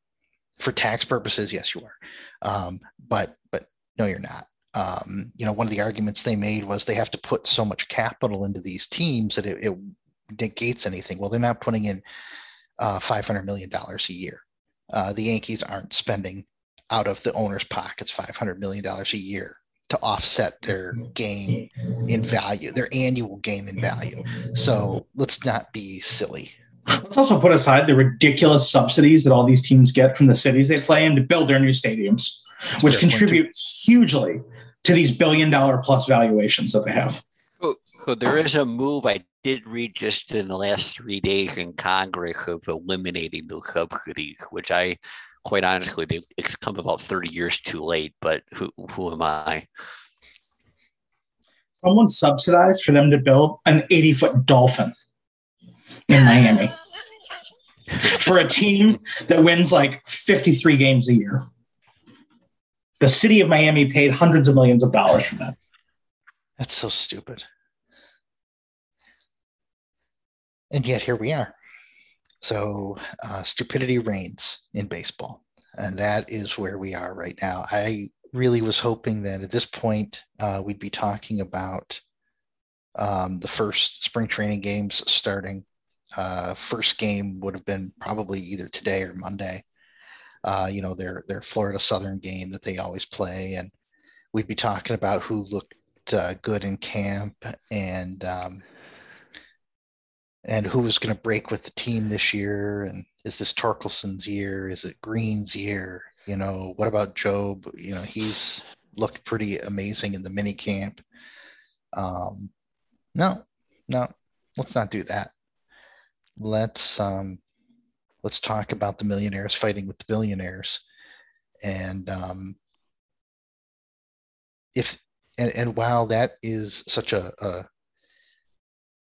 for tax purposes, yes, you are. Um, but but no, you're not. Um, you know, one of the arguments they made was they have to put so much capital into these teams that it, it negates anything. Well, they're not putting in uh, 500 million dollars a year. Uh, the Yankees aren't spending out of the owner's pockets 500 million dollars a year to offset their gain in value, their annual gain in value. So let's not be silly.
Let's also put aside the ridiculous subsidies that all these teams get from the cities they play in to build their new stadiums, That's which contribute hugely to these billion dollar plus valuations that they have.
So, so there is a move I did read just in the last three days in Congress of eliminating those subsidies, which I quite honestly, it's come about 30 years too late, but who, who am I?
Someone subsidized for them to build an 80 foot dolphin in Miami for a team that wins like 53 games a year. The city of Miami paid hundreds of millions of dollars for that.
That's so stupid. And yet here we are. So uh, stupidity reigns in baseball. And that is where we are right now. I really was hoping that at this point uh, we'd be talking about um, the first spring training games starting uh, first game would have been probably either today or Monday. Uh, you know, their their Florida Southern game that they always play, and we'd be talking about who looked uh, good in camp and um, and who was going to break with the team this year, and is this Torkelson's year? Is it Greene's year? You know, what about Jobe? You know, he's looked pretty amazing in the mini camp. Um, no, no, let's not do that let's um, let's talk about the millionaires fighting with the billionaires, and um, if and, and while that is such a, a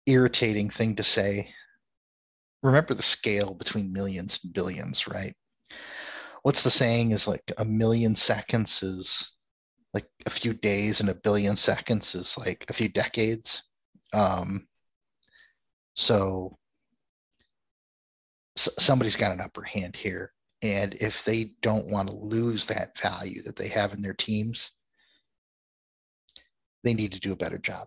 irritating thing to say, remember the scale between millions and billions, right? What's the saying is like a million seconds is like a few days and a billion seconds is like a few decades. Um, so somebody's got an upper hand here. And if they don't want to lose that value that they have in their teams, they need to do a better job.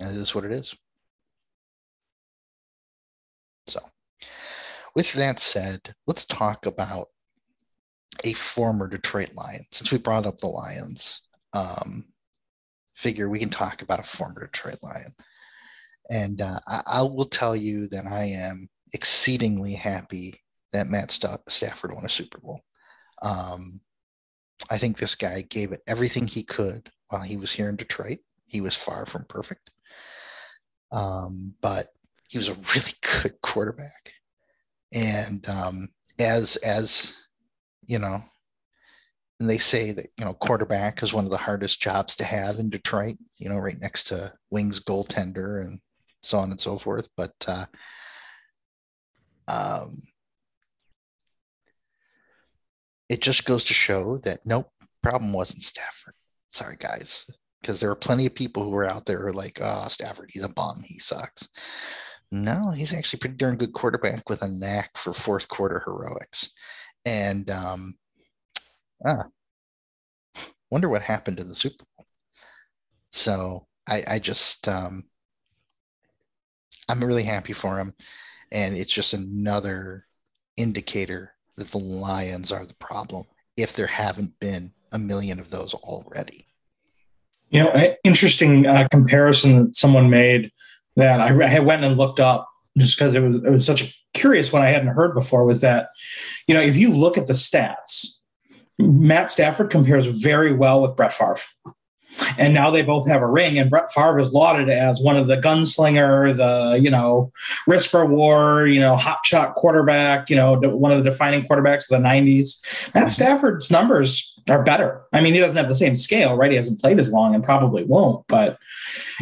And it is what it is. So, with that said, let's talk about a former Detroit Lion. Since we brought up the Lions, um, figure we can talk about a former Detroit Lion. And uh, I, I, will tell you that I am exceedingly happy that Matt Stafford won a Super Bowl. Um, I think this guy gave it everything he could while he was here in Detroit. He was far from perfect, um, but he was a really good quarterback. And um, as as you know, and they say that you know quarterback is one of the hardest jobs to have in Detroit. You know, right next to Wings goaltender and so on and so forth. But uh, um, it just goes to show that nope, problem wasn't Stafford. Sorry, guys, because there are plenty of people who are out there who like, oh, Stafford, he's a bum, he sucks. No, he's actually pretty darn good quarterback with a knack for fourth quarter heroics. And um, ah, wonder what happened to the Super Bowl. So I, I just um, I'm really happy for him, and it's just another indicator that the Lions are the problem if there haven't been a million of those already.
You know, interesting uh, comparison that someone made that I, I went and looked up just because it was it was such a curious one I hadn't heard before was that, you know, if you look at the stats, Matt Stafford compares very well with Brett Favre. And now they both have a ring, and Brett Favre is lauded as one of the gunslinger, the you know risk reward, you know hot shot quarterback, you know one of the defining quarterbacks of the '90s. Matt Stafford's numbers are better. I mean, he doesn't have the same scale, right? He hasn't played as long and probably won't, but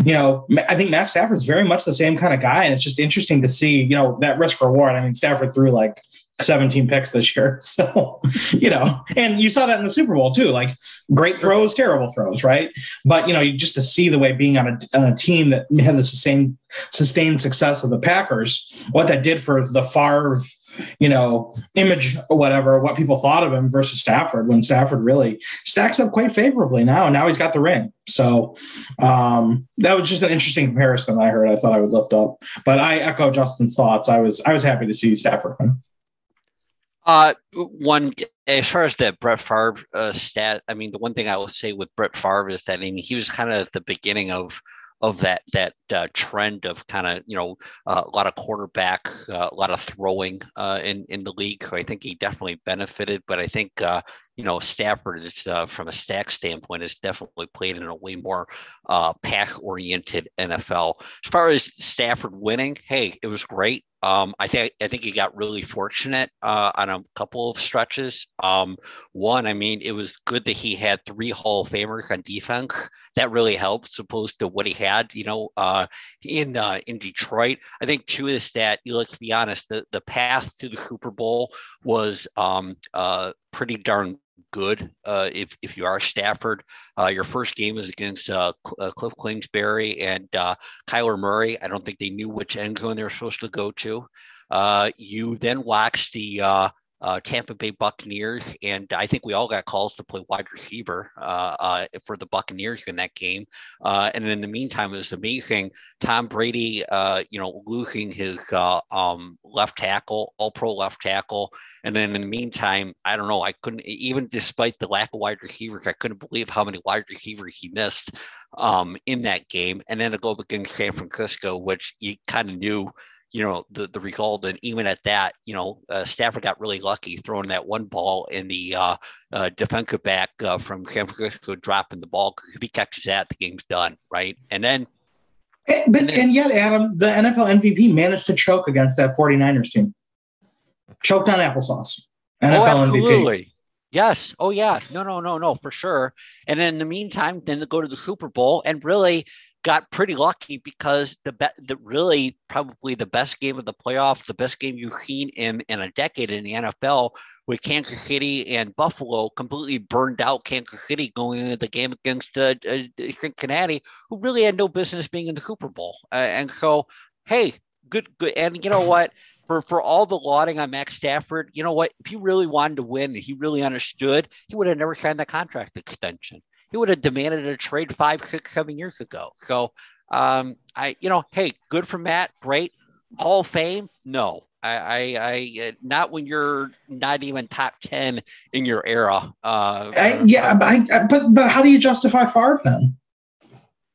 you know, I think Matt Stafford's very much the same kind of guy, and it's just interesting to see, you know, that risk reward. I mean, Stafford threw like 17 picks this year. So, you know, and you saw that in the Super Bowl too, like great throws, terrible throws, right? But, you know, you just to see the way being on a, on a team that had the sustained, sustained success of the Packers, what that did for the Favre, you know, image or whatever, what people thought of him versus Stafford when Stafford really stacks up quite favorably now. Now he's got the ring. So um, that was just an interesting comparison I heard. I thought I would lift up, but I echo Justin's thoughts. I was, I was happy to see Stafford win.
Uh, one as far as that Brett Favre uh, stat, I mean, the one thing I will say with Brett Favre is that I mean he was kind of at the beginning of of that that uh, trend of kind of you know uh, a lot of quarterback, uh, a lot of throwing uh, in in the league. So I think he definitely benefited. But I think uh, you know Stafford is uh, from a stack standpoint has definitely played in a way more pack oriented NFL. As far as Stafford winning, hey, it was great. Um, I think I think he got really fortunate uh, on a couple of stretches. Um, one, I mean, it was good that he had three Hall of Famers on defense. That really helped, opposed to what he had, you know, uh, in uh, in Detroit. I think two is that, you know, let's be honest, the the path to the Super Bowl was um, uh, pretty darn good uh, if, if you are Stafford. Uh, your first game is against uh, uh Cliff Kingsbury and uh, Kyler Murray. I don't think they knew which end zone they were supposed to go to. Uh, you then watched the uh, Tampa Bay Buccaneers, and I think we all got calls to play wide receiver uh, uh, for the Buccaneers in that game. Uh, and in the meantime, it was amazing. Tom Brady, uh, you know, losing his uh, um, left tackle, All Pro left tackle, and then in the meantime, I don't know. I couldn't even despite the lack of wide receivers, I couldn't believe how many wide receivers he missed um, in that game. And then to go against San Francisco, which you kind of knew you know the the result and even at that you know uh, Stafford got really lucky throwing that one ball in the uh, uh, defensive back uh, from San Francisco dropping the ball if he catches that the game's done right and then
and, but, and, then, and yet Adam the NFL MVP managed to choke against that 49ers team choked on applesauce NFL oh, absolutely. MVP.
Yes. Oh, yeah. No, no, no, no, for sure. And in the meantime, then to go to the Super Bowl and really got pretty lucky because the be- the really probably the best game of the playoffs, the best game you've seen in in a decade in the NFL, with Kansas City and Buffalo completely burned out Kansas City going into the game against uh, uh, Cincinnati, who really had no business being in the Super Bowl. Uh, and so, hey, good, good. And you know what? For, for all the lauding on Max Stafford, you know what? If he really wanted to win he really understood, he would have never signed that contract extension he would have demanded a trade five, six, seven years ago. So, um, I, you know, hey, good for Matt, great. Hall of Fame? No, I, I, I, uh, not when you're not even top ten in your era. Uh,
I, yeah, but, I, but but how do you justify Favre then?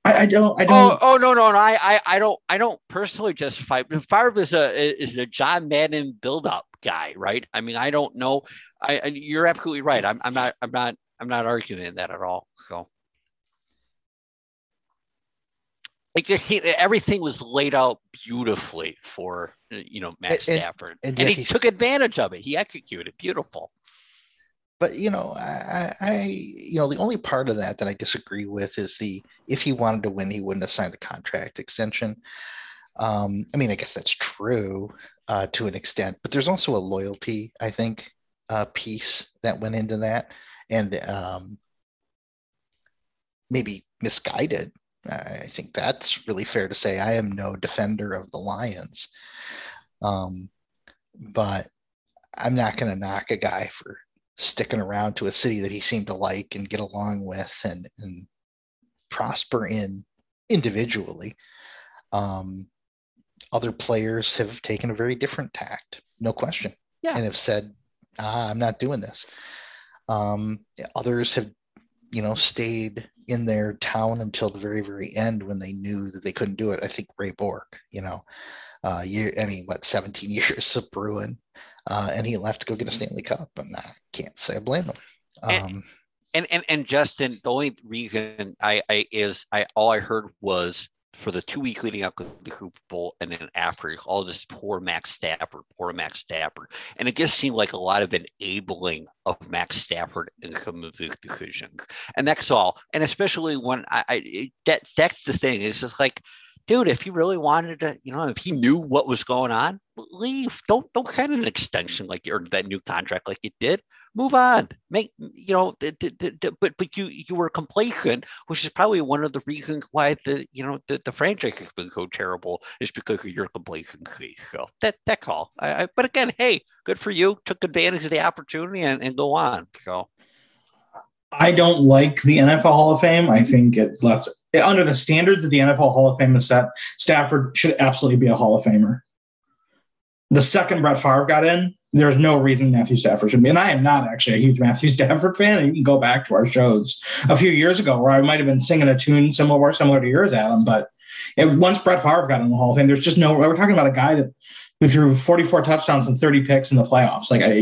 I, I don't. I don't.
Oh, oh no, no, no. I, I, I don't. I don't personally justify. Favre is a is a John Madden build up guy, right? I mean, I don't know. I, you're absolutely right. I'm, I'm not. I'm not I'm not arguing that at all. So it just everything was laid out beautifully for you know Matt Stafford, and, and, and he took advantage of it. He executed beautiful.
But you know, I, I, you know, the only part of that that I disagree with is the if he wanted to win, he wouldn't have signed the contract extension. Um, I mean, I guess that's true uh, to an extent, but there's also a loyalty, I think, uh, piece that went into that and um, maybe misguided. I think that's really fair to say. I am no defender of the Lions, um, but I'm not going to knock a guy for sticking around to a city that he seemed to like and get along with and, and prosper in individually. Um, other players have taken a very different tact, no question,
Yeah.
and have said, ah, "I'm not doing this." Um, others have, you know, stayed in their town until the very, very end when they knew that they couldn't do it. I think Ray Bourque, you know, uh, year, I mean, what, 17 years of Bruin, uh, and he left to go get a Stanley Cup, and I can't say I blame him.
And-
Um,
and and and Justin, the only reason I, I is I all I heard was for the two week leading up to the Super Bowl and then after all this poor Max Stafford, poor Max Stafford, and it just seemed like a lot of enabling of Max Stafford in some of his decisions, and that's all. And especially when I, I that that's the thing. It's just like, dude, if he really wanted to, you know, if he knew what was going on, leave. Don't don't sign an extension like or that new contract like you did. Move on. Make you know but but you you were complacent which is probably one of the reasons why the you know the, the franchise has been so terrible is because of your complacency. So that that's all. I, I, but again hey good for you. Took advantage of the opportunity and, and go on. So
I don't like the NFL Hall of Fame. I think it lets under the standards that the NFL Hall of Fame has set, Stafford should absolutely be a Hall of Famer. The second Brett Favre got in, there's no reason Matthew Stafford should be. And I am not actually a huge Matthew Stafford fan. You can go back to our shows a few years ago where I might have been singing a tune similar similar to yours, Adam. But it, once Brett Favre got in the Hall of Fame, there's just no. We're talking about a guy that who threw 44 touchdowns and 30 picks in the playoffs. Like I,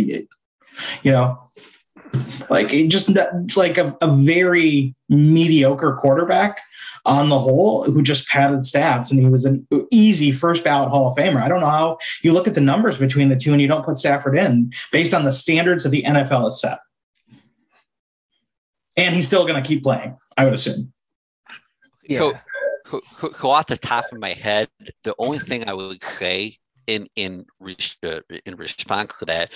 you know, like it just like a, a very mediocre quarterback on the whole who just padded stats and he was an easy first ballot hall of famer. I don't know how you look at the numbers between the two and you don't put stafford in based on the standards that the nfl has set. And he's still going to keep playing i would assume.
Yeah.
so, so, so, so off the top of my head the only thing i would say in in uh, in response to that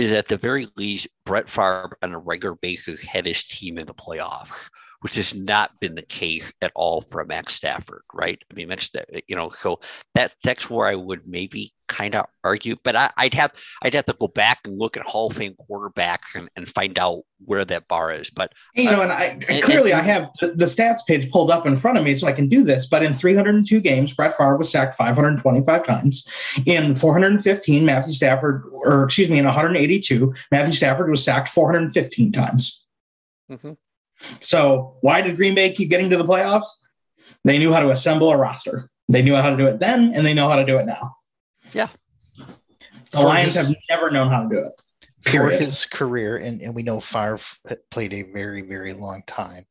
is at the very least Brett Favre on a regular basis had his team in the playoffs, which has not been the case at all for Max Stafford, right? I mean, Max, you know, so that that's where I would maybe kind of argue, but I, would have I'd have to go back and look at Hall of Fame quarterbacks and, and find out where that bar is. But
you know, and I and, clearly and, I have the, the, stats page pulled up in front of me, so I can do this. But in 302 games, Brett Favre was sacked 525 times. In 415, Matthew Stafford, or excuse me, in 182, Matthew Stafford was sacked 415 times. Mm-hmm. So why did Green Bay keep getting to the playoffs? They knew how to assemble a roster. They knew how to do it then, and they know how to do it now.
Yeah.
The for Lions his, have never known how to do it.
Period. For his career, and, and we know Favre played a very, very long time.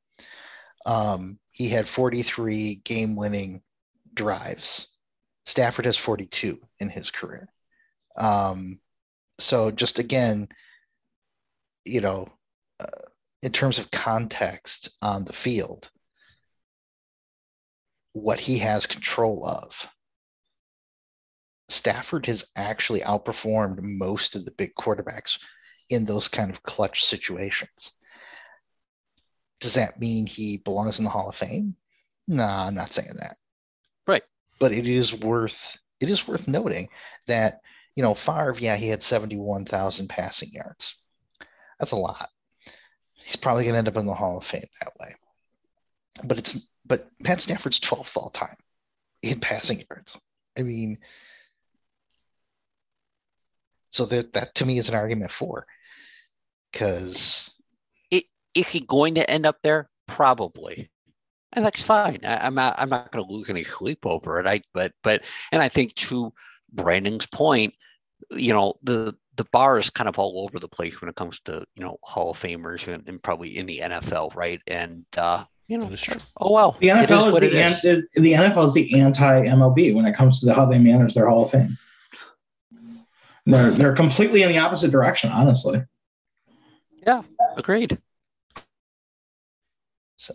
Um, he had 43 game winning drives. Stafford has 42 in his career. Um, so just again, you know, uh, in terms of context on the field, what he has control of. Stafford has actually outperformed most of the big quarterbacks in those kind of clutch situations. Does that mean he belongs in the Hall of Fame? No, nah, I'm not saying that.
Right.
But it is worth it is worth noting that, you know, Favre, yeah, he had 71,000 passing yards. That's a lot. He's probably going to end up in the Hall of Fame that way. But it's but Pat Stafford's 12th all time in passing yards. I mean, so that that to me is an argument for because
it, is he going to end up there? Probably. And that's fine. I, am not I'm not gonna lose any sleep over it. I but but and I think to Brandon's point, you know, the the bar is kind of all over the place when it comes to, you know, Hall of Famers and, and probably in the NFL, right? And uh you know, oh well.
The NFL is, is the an, is. the NFL is the anti MLB when it comes to the, how they manage their Hall of Fame. They're they're completely in the opposite direction, honestly.
Yeah, agreed.
So,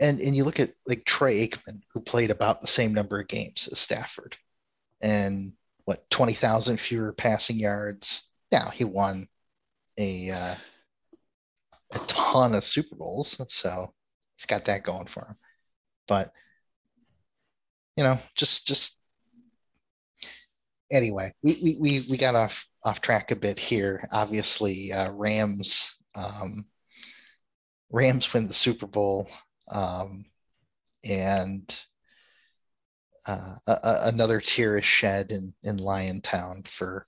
and and you look at like Troy Aikman, who played about the same number of games as Stafford, and what twenty thousand fewer passing yards. Now he won a uh, a ton of Super Bowls, so he's got that going for him. But you know, just just anyway, we, we, we, we got off off track a bit here. Obviously, uh, Rams um, Rams win the Super Bowl. Um, and uh, a, another tear is shed in in Lion Town for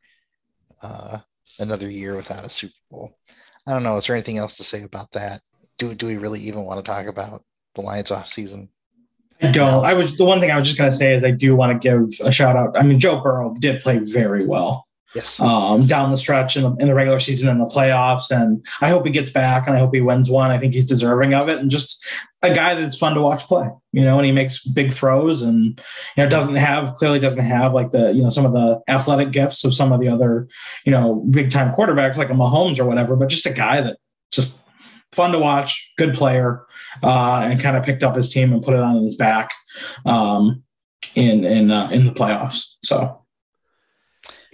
uh, another year without a Super Bowl. I don't know. Is there anything else to say about that? Do do we really even want to talk about the Lions off season?
I don't. I was the one thing I was just going to say is I do want to give a shout out. I mean, Joe Burrow did play very well.
Yes.
Um, down the stretch in the, in the regular season and the playoffs, and I hope he gets back and I hope he wins one. I think he's deserving of it, and just a guy that's fun to watch play. You know, and he makes big throws, and you know doesn't have clearly doesn't have like the you know some of the athletic gifts of some of the other you know big time quarterbacks like a Mahomes or whatever, but just a guy that just fun to watch, good player, uh, and kind of picked up his team and put it on his back um, in in uh, in the playoffs. So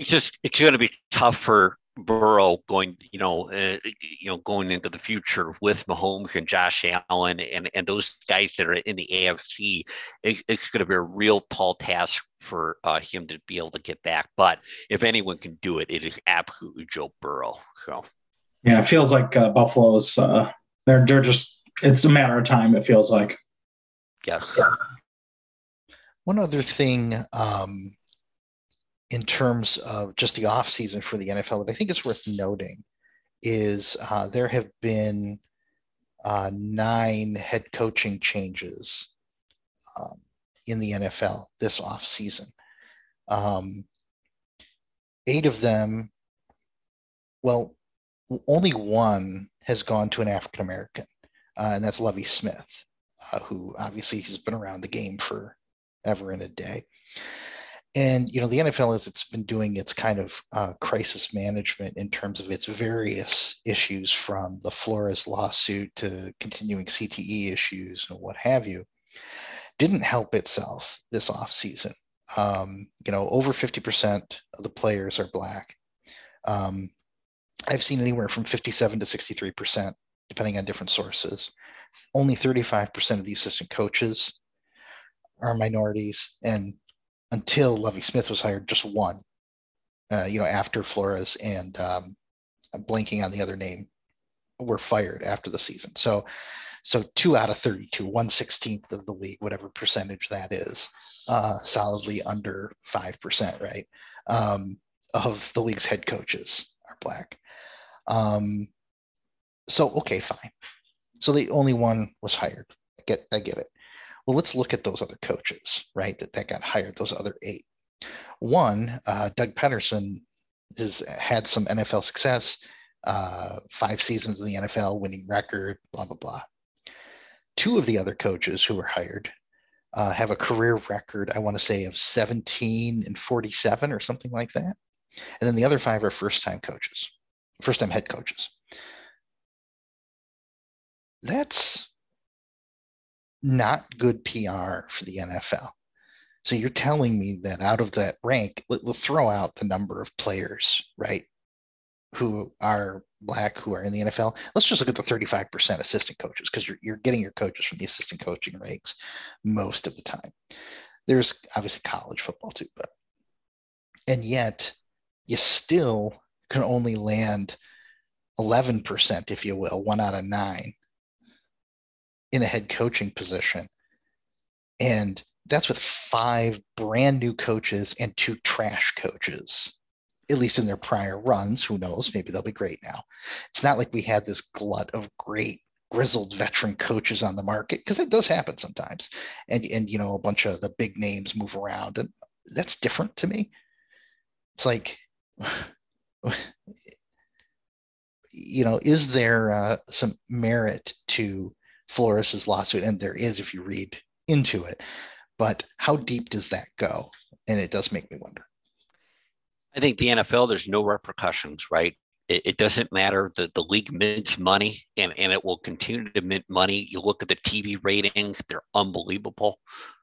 it's just it's going to be tough for Burrow going, you know, uh, you know, going into the future with Mahomes and Josh Allen and and those guys that are in the AFC. It, it's going to be a real tall task for uh, him to be able to get back. But if anyone can do it, it is absolutely Joe Burrow. So.
Yeah, it feels like uh, Buffalo's. Uh, they're they're just. It's a matter of time. It feels like.
Yes.
Yeah.
One other thing, um, in terms of just the off season for the NFL, that I think is worth noting, is uh, there have been uh, nine head coaching changes um, in the NFL this off season. Um, eight of them, well, only one has gone to an African American, uh, and that's Lovie Smith, uh, who obviously has been around the game for ever and a day. And you know the NFL as it's been doing its kind of uh, crisis management in terms of its various issues, from the Flores lawsuit to continuing CTE issues and what have you, didn't help itself this offseason. Um, you know, over 50% of the players are black. Um, I've seen anywhere from 57 to 63%, depending on different sources. Only 35% of the assistant coaches are minorities, and until Lovie Smith was hired, just one. Uh, you know, after Flores and um, I'm blanking on the other name, were fired after the season. So, so two out of 32, one sixteenth of the league, whatever percentage that is, uh, solidly under five percent, right? Um, of the league's head coaches are black. Um, so okay, fine. So the only one was hired. I get I get it. Well, let's look at those other coaches, right? That that got hired. Those other eight. One, uh, Doug Pederson has had some NFL success. Uh, five seasons in the NFL, winning record, blah blah blah. Two of the other coaches who were hired uh, have a career record, I want to say, of 17 and 47 or something like that. And then the other five are first time coaches first time head coaches. That's not good PR for the NFL. So you're telling me that out of that rank, let, us throw out the number of players, right, who are black, who are in the NFL. Let's just look at the 35% assistant coaches because you're, you're getting your coaches from the assistant coaching ranks most of the time. There's obviously college football too, but and yet you still can only land 11%, if you will, one out of nine in a head coaching position. And that's with five brand new coaches and two trash coaches, at least in their prior runs. Who knows? Maybe they'll be great now. It's not like we had this glut of great grizzled veteran coaches on the market because it does happen sometimes. And, and, you know, a bunch of the big names move around. And that's different to me. It's like, you know, is there uh, some merit to Flores's lawsuit? And there is if you read into it. But how deep does that go? And it does make me wonder.
I think the NFL, there's no repercussions, right? It, it doesn't matter. The, the league mints money and, and it will continue to mint money. You look at the TV ratings, they're unbelievable.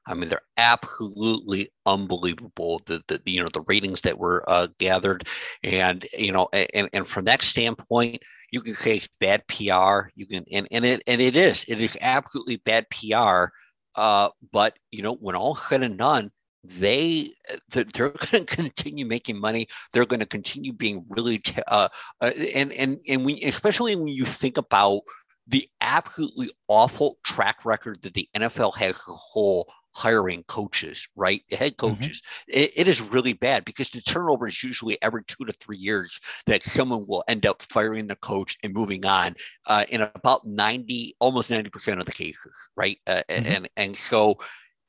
I mean, they're absolutely unbelievable. The, the you know the ratings that were uh, gathered, and you know, and, and from that standpoint, you can say it's bad PR. You can and, and it and it is it is absolutely bad PR. Uh, but you know, when all said and done, they they're going to continue making money they're going to continue being really t- uh, uh, and and and we especially when you think about the absolutely awful track record that the NFL has as a whole hiring coaches, right? Head mm-hmm. coaches. Mm-hmm. It, it is really bad because the turnover is usually every two to three years that someone will end up firing the coach and moving on uh, in about 90, almost 90% of the cases, right? Uh, mm-hmm. And, and so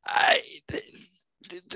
I,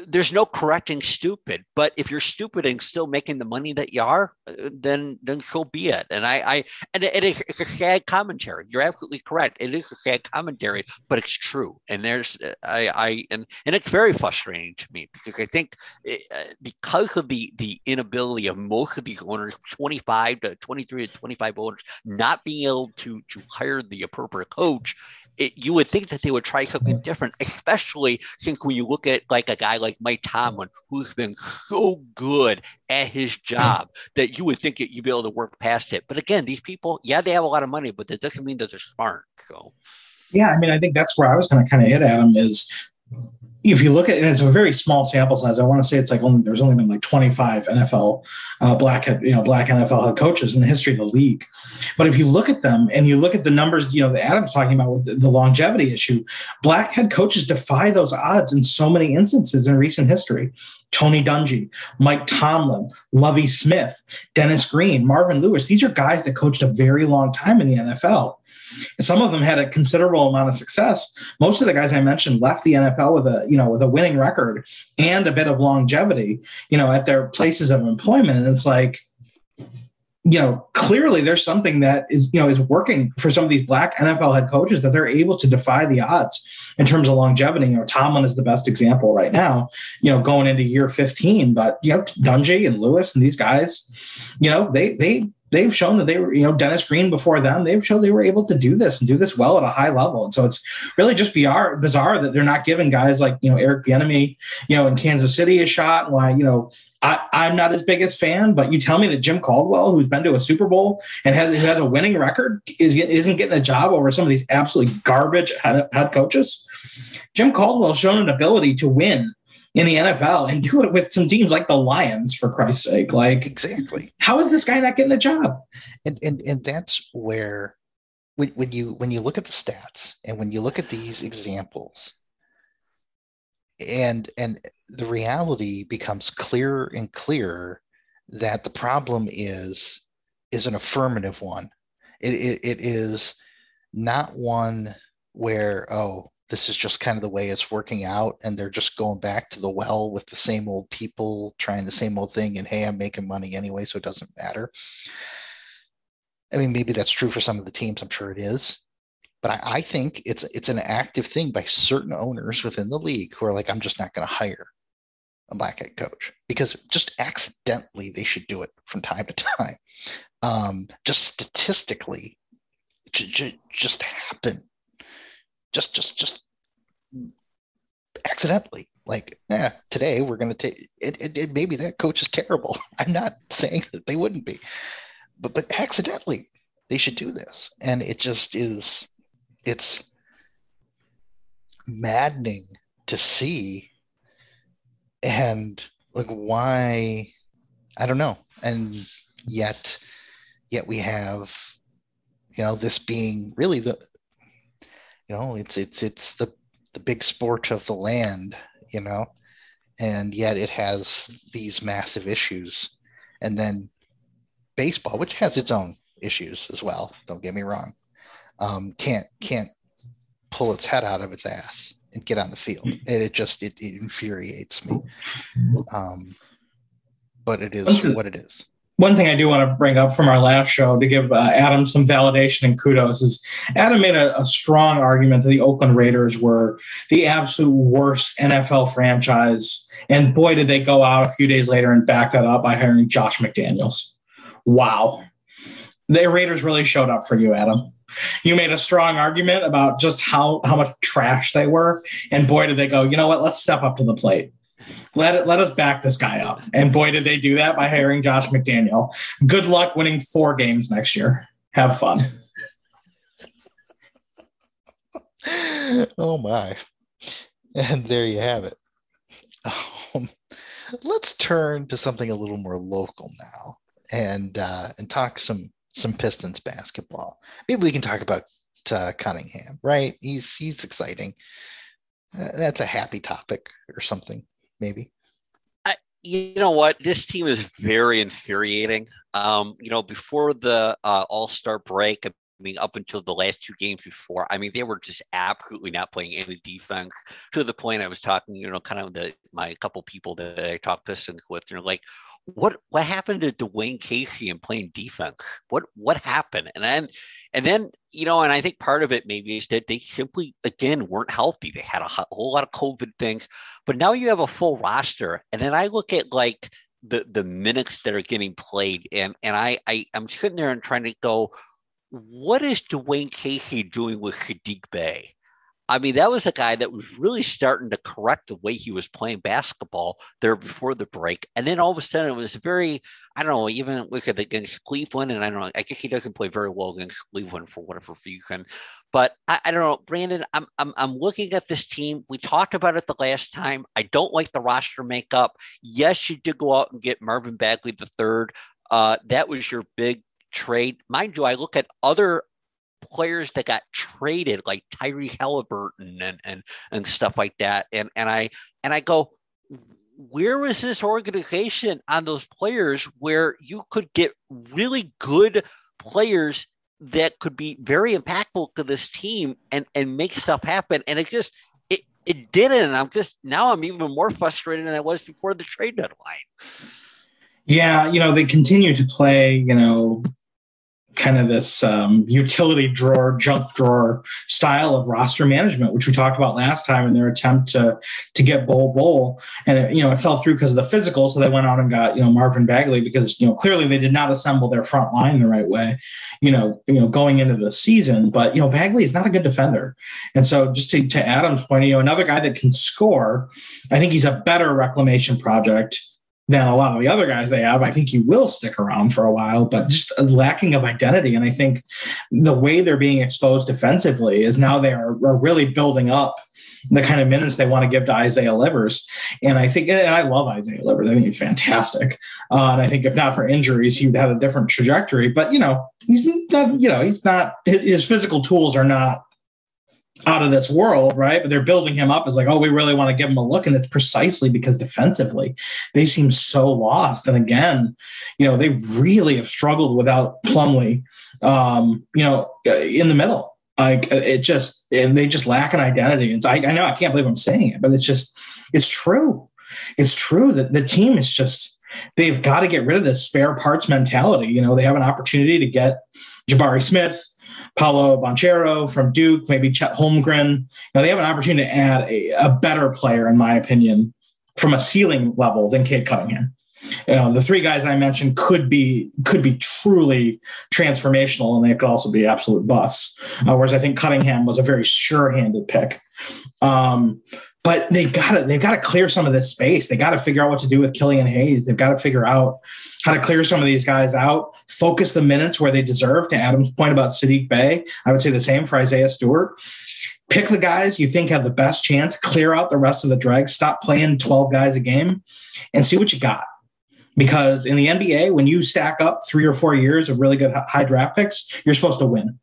there's no correcting stupid but if you're stupid and still making the money that you are uh, then then so be it. And i i and it is it's a sad commentary. You're absolutely correct. It is a sad commentary but it's true. And there's uh, i i and and it's very frustrating to me because i think uh, because of the the inability of most of these owners 25 to 23 to 25 owners not being able to to hire the appropriate coach it, you would think that they would try something different, especially since when you look at like a guy like Mike Tomlin, who's been so good at his job that you would think that you'd be able to work past it. But again, these people, yeah, they have a lot of money, but that doesn't mean that they're smart. So,
yeah, I mean, I think that's where I was going to kind of hit at him is if you look at it, it's a very small sample size. I want to say it's like only there's only been like 25 NFL uh, black you know black NFL head coaches in the history of the league. But if you look at them and you look at the numbers, you know, that Adam's talking about with the, the longevity issue, black head coaches defy those odds in so many instances in recent history. Tony Dungy, Mike Tomlin, Lovie Smith, Dennis Green, Marvin Lewis. These are guys that coached a very long time in the NFL. Some of them had a considerable amount of success. Most of the guys I mentioned left the NFL with a you know with a winning record and a bit of longevity, you know, at their places of employment. And it's like, you know, clearly there's something that is, you know, is working for some of these black NFL head coaches that they're able to defy the odds in terms of longevity. You know, Tomlin is the best example right now, you know, going into year 15. But you know, Dungy and Lewis and these guys, you know, they they they've shown that they were, you know, Dennis Green before them, they've shown they were able to do this and do this well at a high level. And so it's really just bizarre, bizarre that they're not giving guys like, you know, Eric Bieniemy, you know, in Kansas City a shot. Why, you know, I, I'm not his biggest fan, but you tell me that Jim Caldwell, who's been to a Super Bowl and has, who has a winning record, is, isn't getting a job over some of these absolutely garbage head, head coaches. Jim Caldwell's shown an ability to win in the NFL and do it with some teams like the Lions, for Christ's sake. Like
exactly.
How is this guy not getting a job?
And and and that's where when, when you when you look at the stats and when you look at these examples and and the reality becomes clearer and clearer that the problem is is an affirmative one it, it, it is not one where oh this is just kind of the way it's working out and they're just going back to the well with the same old people trying the same old thing and hey i'm making money anyway so it doesn't matter. I mean maybe that's true for some of the teams i'm sure it is but I, I think it's it's an active thing by certain owners within the league who are like i'm just not going to hire a black head coach because just accidentally they should do it from time to time. Um, just statistically it just, just happen just just just accidentally like yeah today we're going to take it, it, it maybe that coach is terrible. I'm not saying that they wouldn't be but but accidentally they should do this. And it just is it's maddening to see and like why i don't know. And yet yet we have you know this being really the you know it's it's it's the the big sport of the land you know? And yet it has these massive issues. And then baseball which has its own issues as well don't get me wrong um, can't can't pull its head out of its ass and get on the field. And it just it, it infuriates me. Um, but it is what it is
one thing I do want to bring up from our last show to give uh, Adam some validation and kudos is Adam made a, a, strong argument that the Oakland Raiders were the absolute worst NFL franchise. And boy, did they go out a few days later and back that up by hiring Josh McDaniels. Wow. The Raiders really showed up for you, Adam. You made a strong argument about just how, how much trash they were. And boy, did they go, you know what? Let's step up to the plate. Let let us back this guy up. And boy, did they do that by hiring Josh McDaniel. Good luck winning four games next year. Have fun.
oh my. And there you have it. Um, let's turn to something a little more local now and uh, and talk some some Pistons basketball. Maybe we can talk about uh, Cunningham, right? He's he's exciting. Uh, that's a happy topic or something, maybe.
You know what? This team is very infuriating. Um, you know, before the uh, All Star break, I mean, up until the last two games before, I mean, they were just absolutely not playing any defense to the point I was talking, you know, kind of the my couple people that I talked Pistons with, you know, like, what what happened to Dwane Casey and playing defense? What what happened? And then and then you know, and I think part of it maybe is that they simply again weren't healthy. They had a whole lot of COVID things, but now you have a full roster. And then I look at like the the minutes that are getting played, and and I, I I'm sitting there and trying to go, what is Dwane Casey doing with Saddiq Bey? I mean, that was a guy that was really starting to correct the way he was playing basketball there before the break. And then all of a sudden it was very, I don't know, even look at against Cleveland, and I don't know, I guess he doesn't play very well against Cleveland for whatever reason. But I, I don't know, Brandon, I'm, I'm I'm looking at this team. We talked about it the last time. I don't like the roster makeup. Yes, you did go out and get Marvin Bagley the third. Uh, that was your big trade. Mind you, I look at other players that got traded, like Tyree Haliburton and and and stuff like that. And and I and I go, where was this organization on those players where you could get really good players that could be very impactful to this team and and make stuff happen? And it just it it didn't. And I'm just now I'm even more frustrated than I was before the trade deadline.
Yeah, you know, they continue to play, you know, kind of this um, utility drawer, junk drawer style of roster management, which we talked about last time in their attempt to to get Bol Bol, and it, you know it fell through because of the physical. So they went out and got you know Marvin Bagley because you know clearly they did not assemble their front line the right way, you know you know going into the season. But you know Bagley is not a good defender, and so just to, to Adam's point, you know another guy that can score, I think he's a better reclamation project than a lot of the other guys they have. I think he will stick around for a while, but just lacking of identity. And I think the way they're being exposed defensively is now they are, are really building up the kind of minutes they want to give to Isaiah Livers. And I think, and I love Isaiah Livers. I think he's fantastic. Uh, and I think if not for injuries, he would have a different trajectory. But, you know, he's not, you know, he's not, his physical tools are not out of this world, right? But they're building him up as like, oh, we really want to give him a look. And it's precisely because defensively they seem so lost. And again, you know, they really have struggled without Plumlee, um, you know, in the middle. Like it just, and they just lack an identity. And I, I know I can't believe I'm saying it, but it's just, it's true. It's true that the team is just, they've got to get rid of this spare parts mentality. You know, they have an opportunity to get Jabari Smith, Paolo Banchero from Duke, maybe Chet Holmgren. Now they have an opportunity to add a, a better player, in my opinion, from a ceiling level than Cade Cunningham. You know, the three guys I mentioned could be could be truly transformational, and they could also be absolute busts. Uh, whereas I think Cunningham was a very sure-handed pick. Um, but they've got to they've got to clear some of this space. They got to figure out what to do with Killian Hayes. They've got to figure out how to clear some of these guys out, focus the minutes where they deserve. To Adam's point about Saddiq Bey, I would say the same for Isaiah Stewart. Pick the guys you think have the best chance, clear out the rest of the drag, stop playing 12 guys a game, and see what you got. Because in the NBA, when you stack up three or four years of really good high draft picks, you're supposed to win.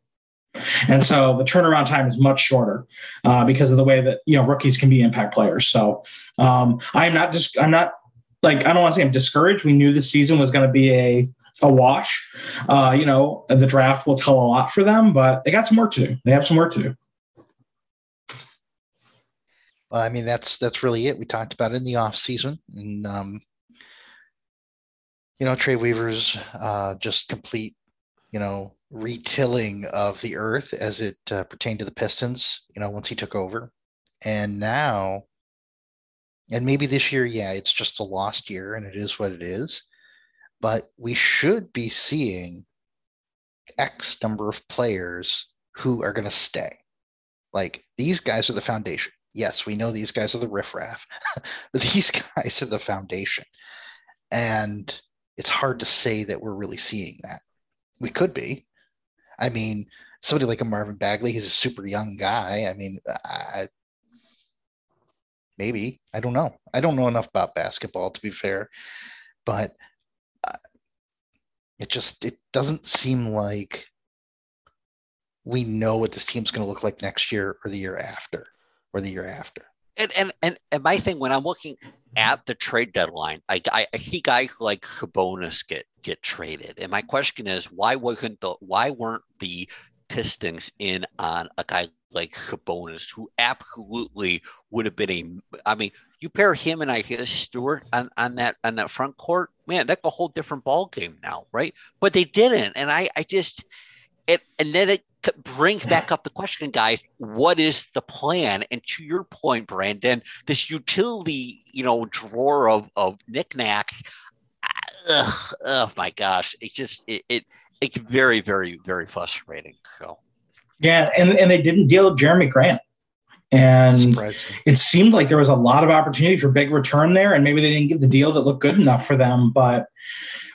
And so the turnaround time is much shorter uh, because of the way that you know rookies can be impact players. So um, I'm not just I'm not like I don't want to say I'm discouraged. We knew the season was going to be a a wash. Uh, you know, the draft will tell a lot for them, but they got some work to do. They have some work to do.
Well, I mean that's that's really it. We talked about it in the off season, and um, you know, Troy Weaver's uh, just complete, you know, retilling of the earth as it uh, pertained to the Pistons, you know, once he took over. And now, and maybe this year, yeah, it's just a lost year and it is what it is. But we should be seeing X number of players who are going to stay. Like these guys are the foundation. Yes, we know these guys are the riffraff, but these guys are the foundation. And it's hard to say that we're really seeing that. We could be, I mean, somebody like a Marvin Bagley, he's a super young guy. I mean, I, maybe I don't know. I don't know enough about basketball to be fair, but uh, it just it doesn't seem like we know what this team's going to look like next year or the year after or the year after.
And, and and and my thing when I'm looking at the trade deadline, I, I, I see guys like Sabonis get get traded, and my question is why wasn't the why weren't the Pistons in on a guy like Sabonis, who absolutely would have been a. I mean, you pair him and I Isaiah Stewart on, on that on that front court, man, that's a whole different ball game now, right? But they didn't, and I I just it and then it brings back up the question, guys, what is the plan? And to your point, Brandon, this utility, you know, drawer of, of knickknacks, ugh, oh my gosh, it just, it, it it's very, very, very frustrating. So,
yeah. And, and they didn't deal with Jerami Grant. And it seemed like there was a lot of opportunity for big return there. And maybe they didn't get the deal that looked good enough for them. But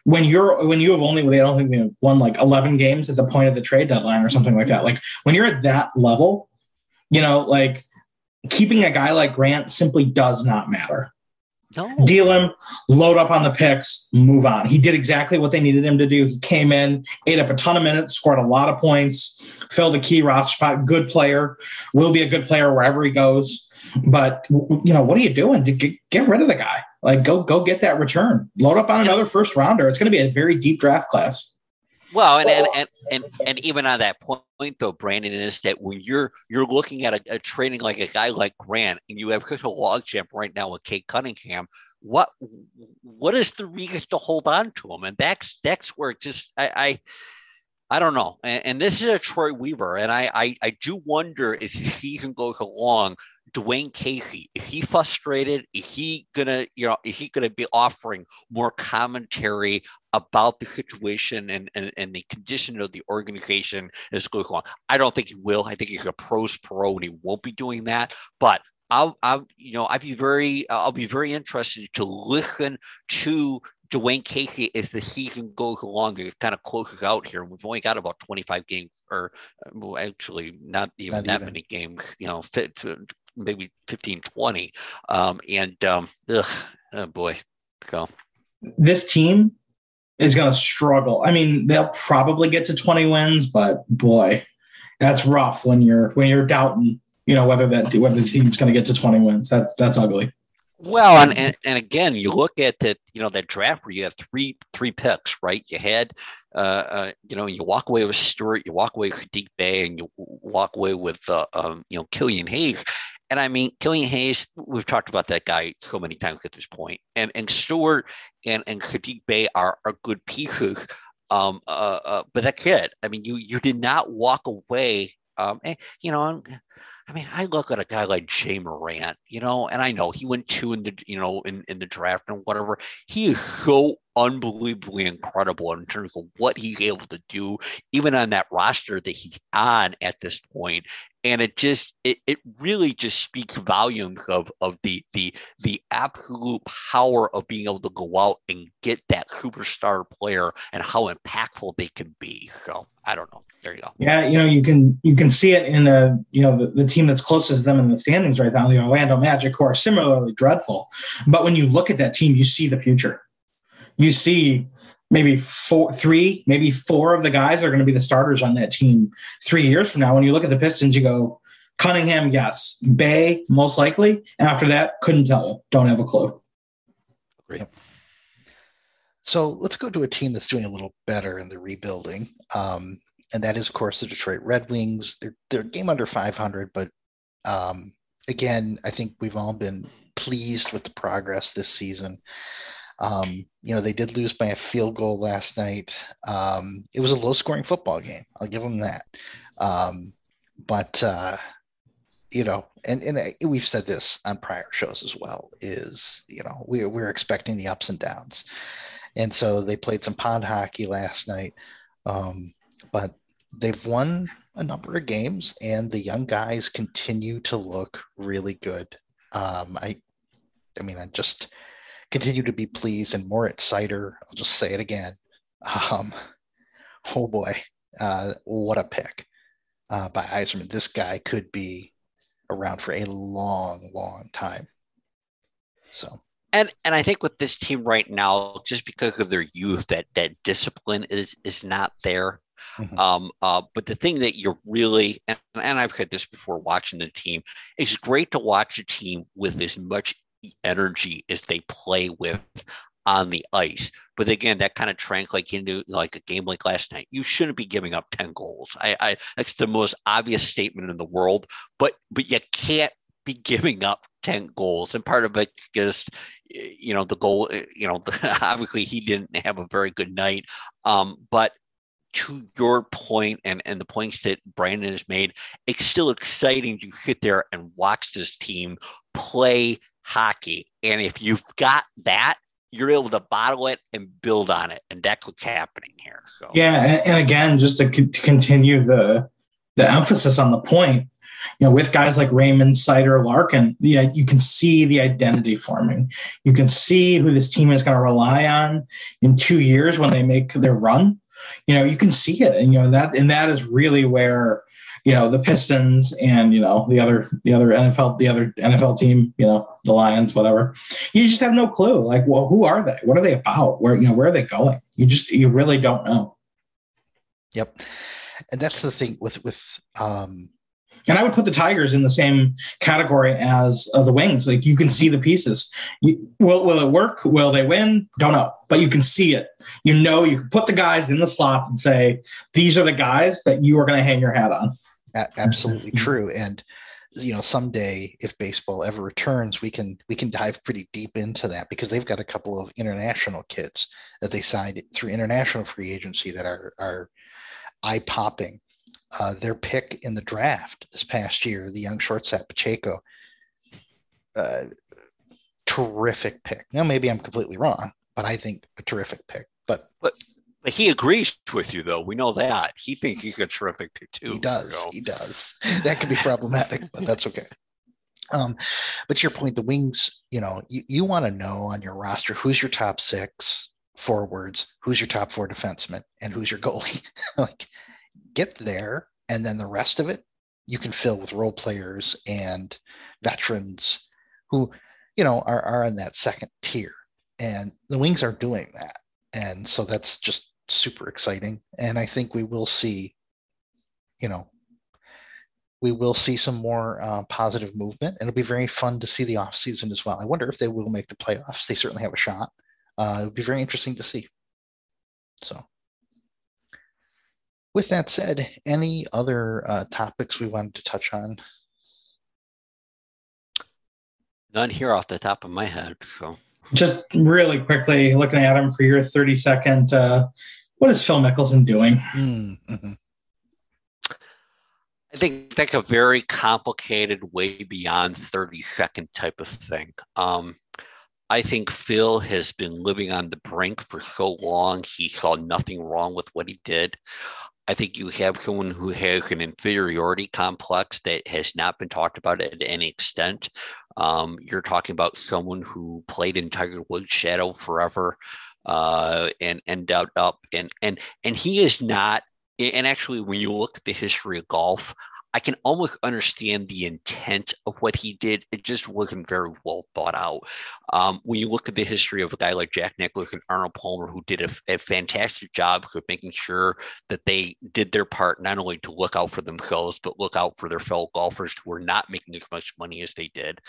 when you're when you have only I don't think we won like 11 games at the point of the trade deadline or something like that. Like when you're at that level, you know, like keeping a guy like Grant simply does not matter. No. Deal him, load up on the picks, move on. He did exactly what they needed him to do. He came in, ate up a ton of minutes, scored a lot of points, filled a key roster spot. Good player, will be a good player wherever he goes. But you know, what are you doing to get, get rid of the guy? Like, go go get that return. Load up on another first rounder. It's going to be a very deep draft class.
Well, and, and, and and and even on that point, though, Brandon, is that when you're you're looking at a, a training like a guy like Grant, and you have such a log logjam right now with Cade Cunningham, what what is the reason to hold on to him? And that's that's where it just I, I I don't know. And, and, this is a Troy Weaver, and I, I I do wonder as the season goes along Dwane Casey, is he frustrated? Is he gonna, you know, is he gonna be offering more commentary about the situation and, and, and the condition of the organization as goes along? I don't think he will. I think he's a pros pro and he won't be doing that. But I'll, I'll, you know, I'd be very, I'll be very interested to listen to Dwane Casey as the season goes along it kind of closes out here. We've only got about 25 games, or uh, well, actually not even not that even. many games, you know, fit, maybe 15, 20. Um, and um, ugh, oh boy. So
this team is going to struggle. I mean, they'll probably get to 20 wins, but boy, that's rough when you're when you're doubting, you know, whether that whether the team's going to get to 20 wins. That's that's ugly.
Well, and, and, and again, you look at the you know that draft where you have three three picks, right? You had, uh, uh you know, you walk away with Stewart, you walk away with Saddiq Bey, and you walk away with uh, um, you know Killian Hayes. And I mean, Killian Hayes, we've talked about that guy so many times at this point. And and Stewart and, and Saddiq Bey are, are good pieces. Um, uh, uh, but that kid, I mean, you you did not walk away. Um, and, you know, I mean, I look at a guy like Ja Morant, you know, and I know he went two in the, you know, in, in the draft and whatever. He is so unbelievably incredible in terms of what he's able to do, even on that roster that he's on at this point and it just it, it really just speaks volumes of of the the the absolute power of being able to go out and get that superstar player and how impactful they can be. So i don't know. There you go.
Yeah you know you can you can see it in a you know the, the team that's closest to them in the standings right now the orlando magic who are similarly dreadful. But when you look at that team you see the future. You see maybe four, three, maybe four of the guys are going to be the starters on that team three years from now. When you look at the Pistons, you go Cunningham, yes, Bey, most likely. And after that, couldn't tell you. Don't have a clue.
Great. So let's go to a team that's doing a little better in the rebuilding. Um, and that is, of course, the Detroit Red Wings. They're, they're game under 500, but um, again, I think we've all been pleased with the progress this season. Um, you know, they did lose by a field goal last night. Um, it was a low scoring football game. I'll give them that. Um, but, uh, you know, and, and we've said this on prior shows as well, is, you know, we, we're expecting the ups and downs. And so they played some pond hockey last night. Um, but they've won a number of games and the young guys continue to look really good. Um, I, I mean, I just, continue to be pleased. And Moritz Seider, I'll just say it again. Um, oh boy, uh, what a pick uh, by Yzerman. This guy could be around for a long, long time. So.
And and I think with this team right now, just because of their youth, that that discipline is is not there. Mm-hmm. Um, uh, but the thing that you're really, and, and I've said this before watching the team, it's great to watch a team with as much energy as they play with on the ice. But again, that kind of translates into like a game like last night. You shouldn't be giving up 10 goals. I, I that's the most obvious statement in the world, but but you can't be giving up 10 goals. And part of it just, you know, the goal, you know, obviously he didn't have a very good night. Um, but to your point and, and the points that Brandon has made, it's still exciting to sit there and watch this team play hockey. And if you've got that, you're able to bottle it and build on it, and that's what's happening here. So
yeah, and, again, just to, continue the the emphasis on the point, you know, with guys like Raymond, Seider, Larkin, yeah, you can see the identity forming. You can see who this team is going to rely on in two years when they make their run. You know, you can see it, and you know that, and that is really where you know the Pistons and you know the other the other NFL the other NFL team you know the Lions whatever you just have no clue like well who are they what are they about where you know where are they going you just you really don't know
yep and that's the thing with with um
and I would put the Tigers in the same category as uh, the Wings. Like you can see the pieces. You, will will it work? Will they win? Don't know, but you can see it. You know, you can put the guys in the slots and say these are the guys that you are going to hang your hat on.
A- absolutely mm-hmm. true. And you know, someday if baseball ever returns, we can we can dive pretty deep into that because they've got a couple of international kids that they signed through international free agency that are are eye popping. Uh, their pick in the draft this past year, the young shortstop Pacheco, uh, terrific pick. Now maybe I'm completely wrong, but I think a terrific pick. But
but but he agrees with you, though. We know that he thinks he's a terrific pick too.
He does. So. He does. That could be problematic, but that's okay. Um, but to your point, the wings, you know, you, you want to know on your roster who's your top six forwards, who's your top four defensemen, and who's your goalie. like, get there, and then the rest of it you can fill with role players and veterans who, you know, are are in that second tier. And the wings are doing that, and so that's just super exciting. And I think we will see, you know, we will see some more uh, positive movement. And it'll be very fun to see the off season as well. I wonder if they will make the playoffs. They certainly have a shot. Uh, it would be very interesting to see. So, with that said, any other uh, topics we wanted to touch on?
None here off the top of my head. So
just really quickly looking at him for your 30 second uh, what is phil mickelson doing mm-hmm.
i think that's a very complicated way beyond 30 second type of thing um, i think phil has been living on the brink for so long he saw nothing wrong with what he did I think you have someone who has an inferiority complex that has not been talked about at any extent. Um, you're talking about someone who played in Tiger Woods' shadow forever, uh, and out up, and and and he is not. And actually, when you look at the history of golf, I can almost understand the intent of what he did. It just wasn't very well thought out. Um, when you look at the history of a guy like Jack Nicklaus and Arnold Palmer, who did a, a, fantastic job of making sure that they did their part not only to look out for themselves, but look out for their fellow golfers who were not making as much money as they did.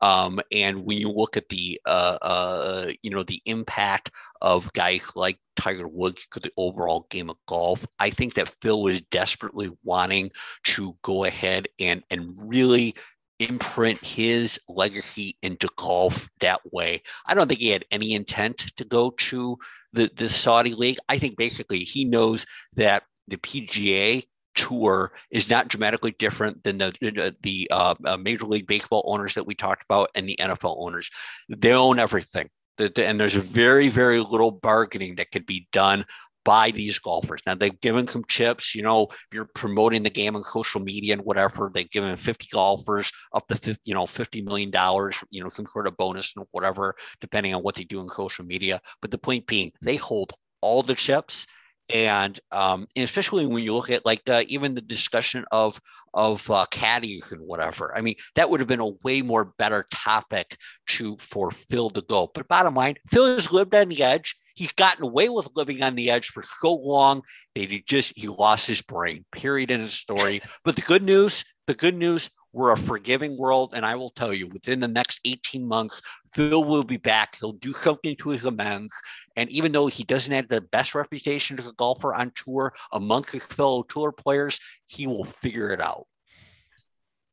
Um, and when you look at the uh, uh, you know the impact of guys like Tiger Woods to the overall game of golf, I think that Phil was desperately wanting to go ahead and and really imprint his legacy into golf that way. I don't think he had any intent to go to the, the Saudi League. I think basically he knows that the PGA tour is not dramatically different than the the uh, uh, Major League Baseball owners that we talked about and the NFL owners. They own everything, and there's very very little bargaining that could be done by these golfers. Now they've given some chips. You know, you're promoting the game on social media and whatever. They've given 50 golfers up to 50, you know 50 million dollars. You know, some sort of bonus and whatever, depending on what they do in social media. But the point being, they hold all the chips and, um, and especially when you look at like uh, even the discussion of of uh, caddies and whatever. I mean, that would have been a way more better topic to for Phil to go. But bottom line, Phil has lived on the edge. He's gotten away with living on the edge for so long that he just he lost his brain. Period in his story. But the good news, the good news, we're a forgiving world, and I will tell you, within the next 18 months, Phil will be back. He'll do something to his amends. And even though he doesn't have the best reputation as a golfer on tour amongst his fellow tour players, he will figure it out.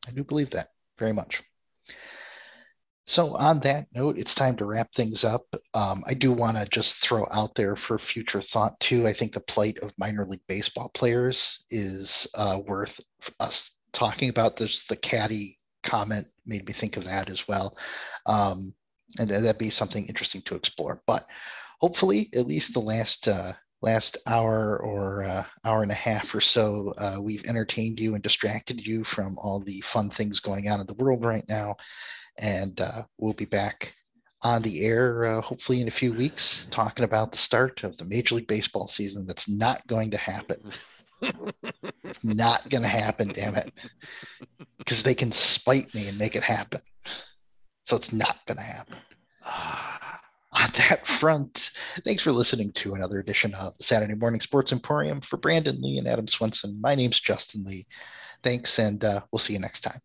I do believe that very much. So, on that note, it's time to wrap things up. Um, I do want to just throw out there for future thought, too. I think the plight of minor league baseball players is uh, worth us talking about. This the caddy comment made me think of that as well. Um, and that'd be something interesting to explore. But hopefully, at least the last uh, last hour or uh, hour and a half or so, uh, we've entertained you and distracted you from all the fun things going on in the world right now and uh, we'll be back on the air uh, hopefully in a few weeks talking about the start of the Major League Baseball season. That's not going to happen. it's not going to happen, damn it. Because they can spite me and make it happen. So it's not going to happen. On that front, thanks for listening to another edition of the Saturday Morning Sports Emporium. For Brandon Lee and Adam Swenson, my name's Justin Lee. Thanks, and uh, we'll see you next time.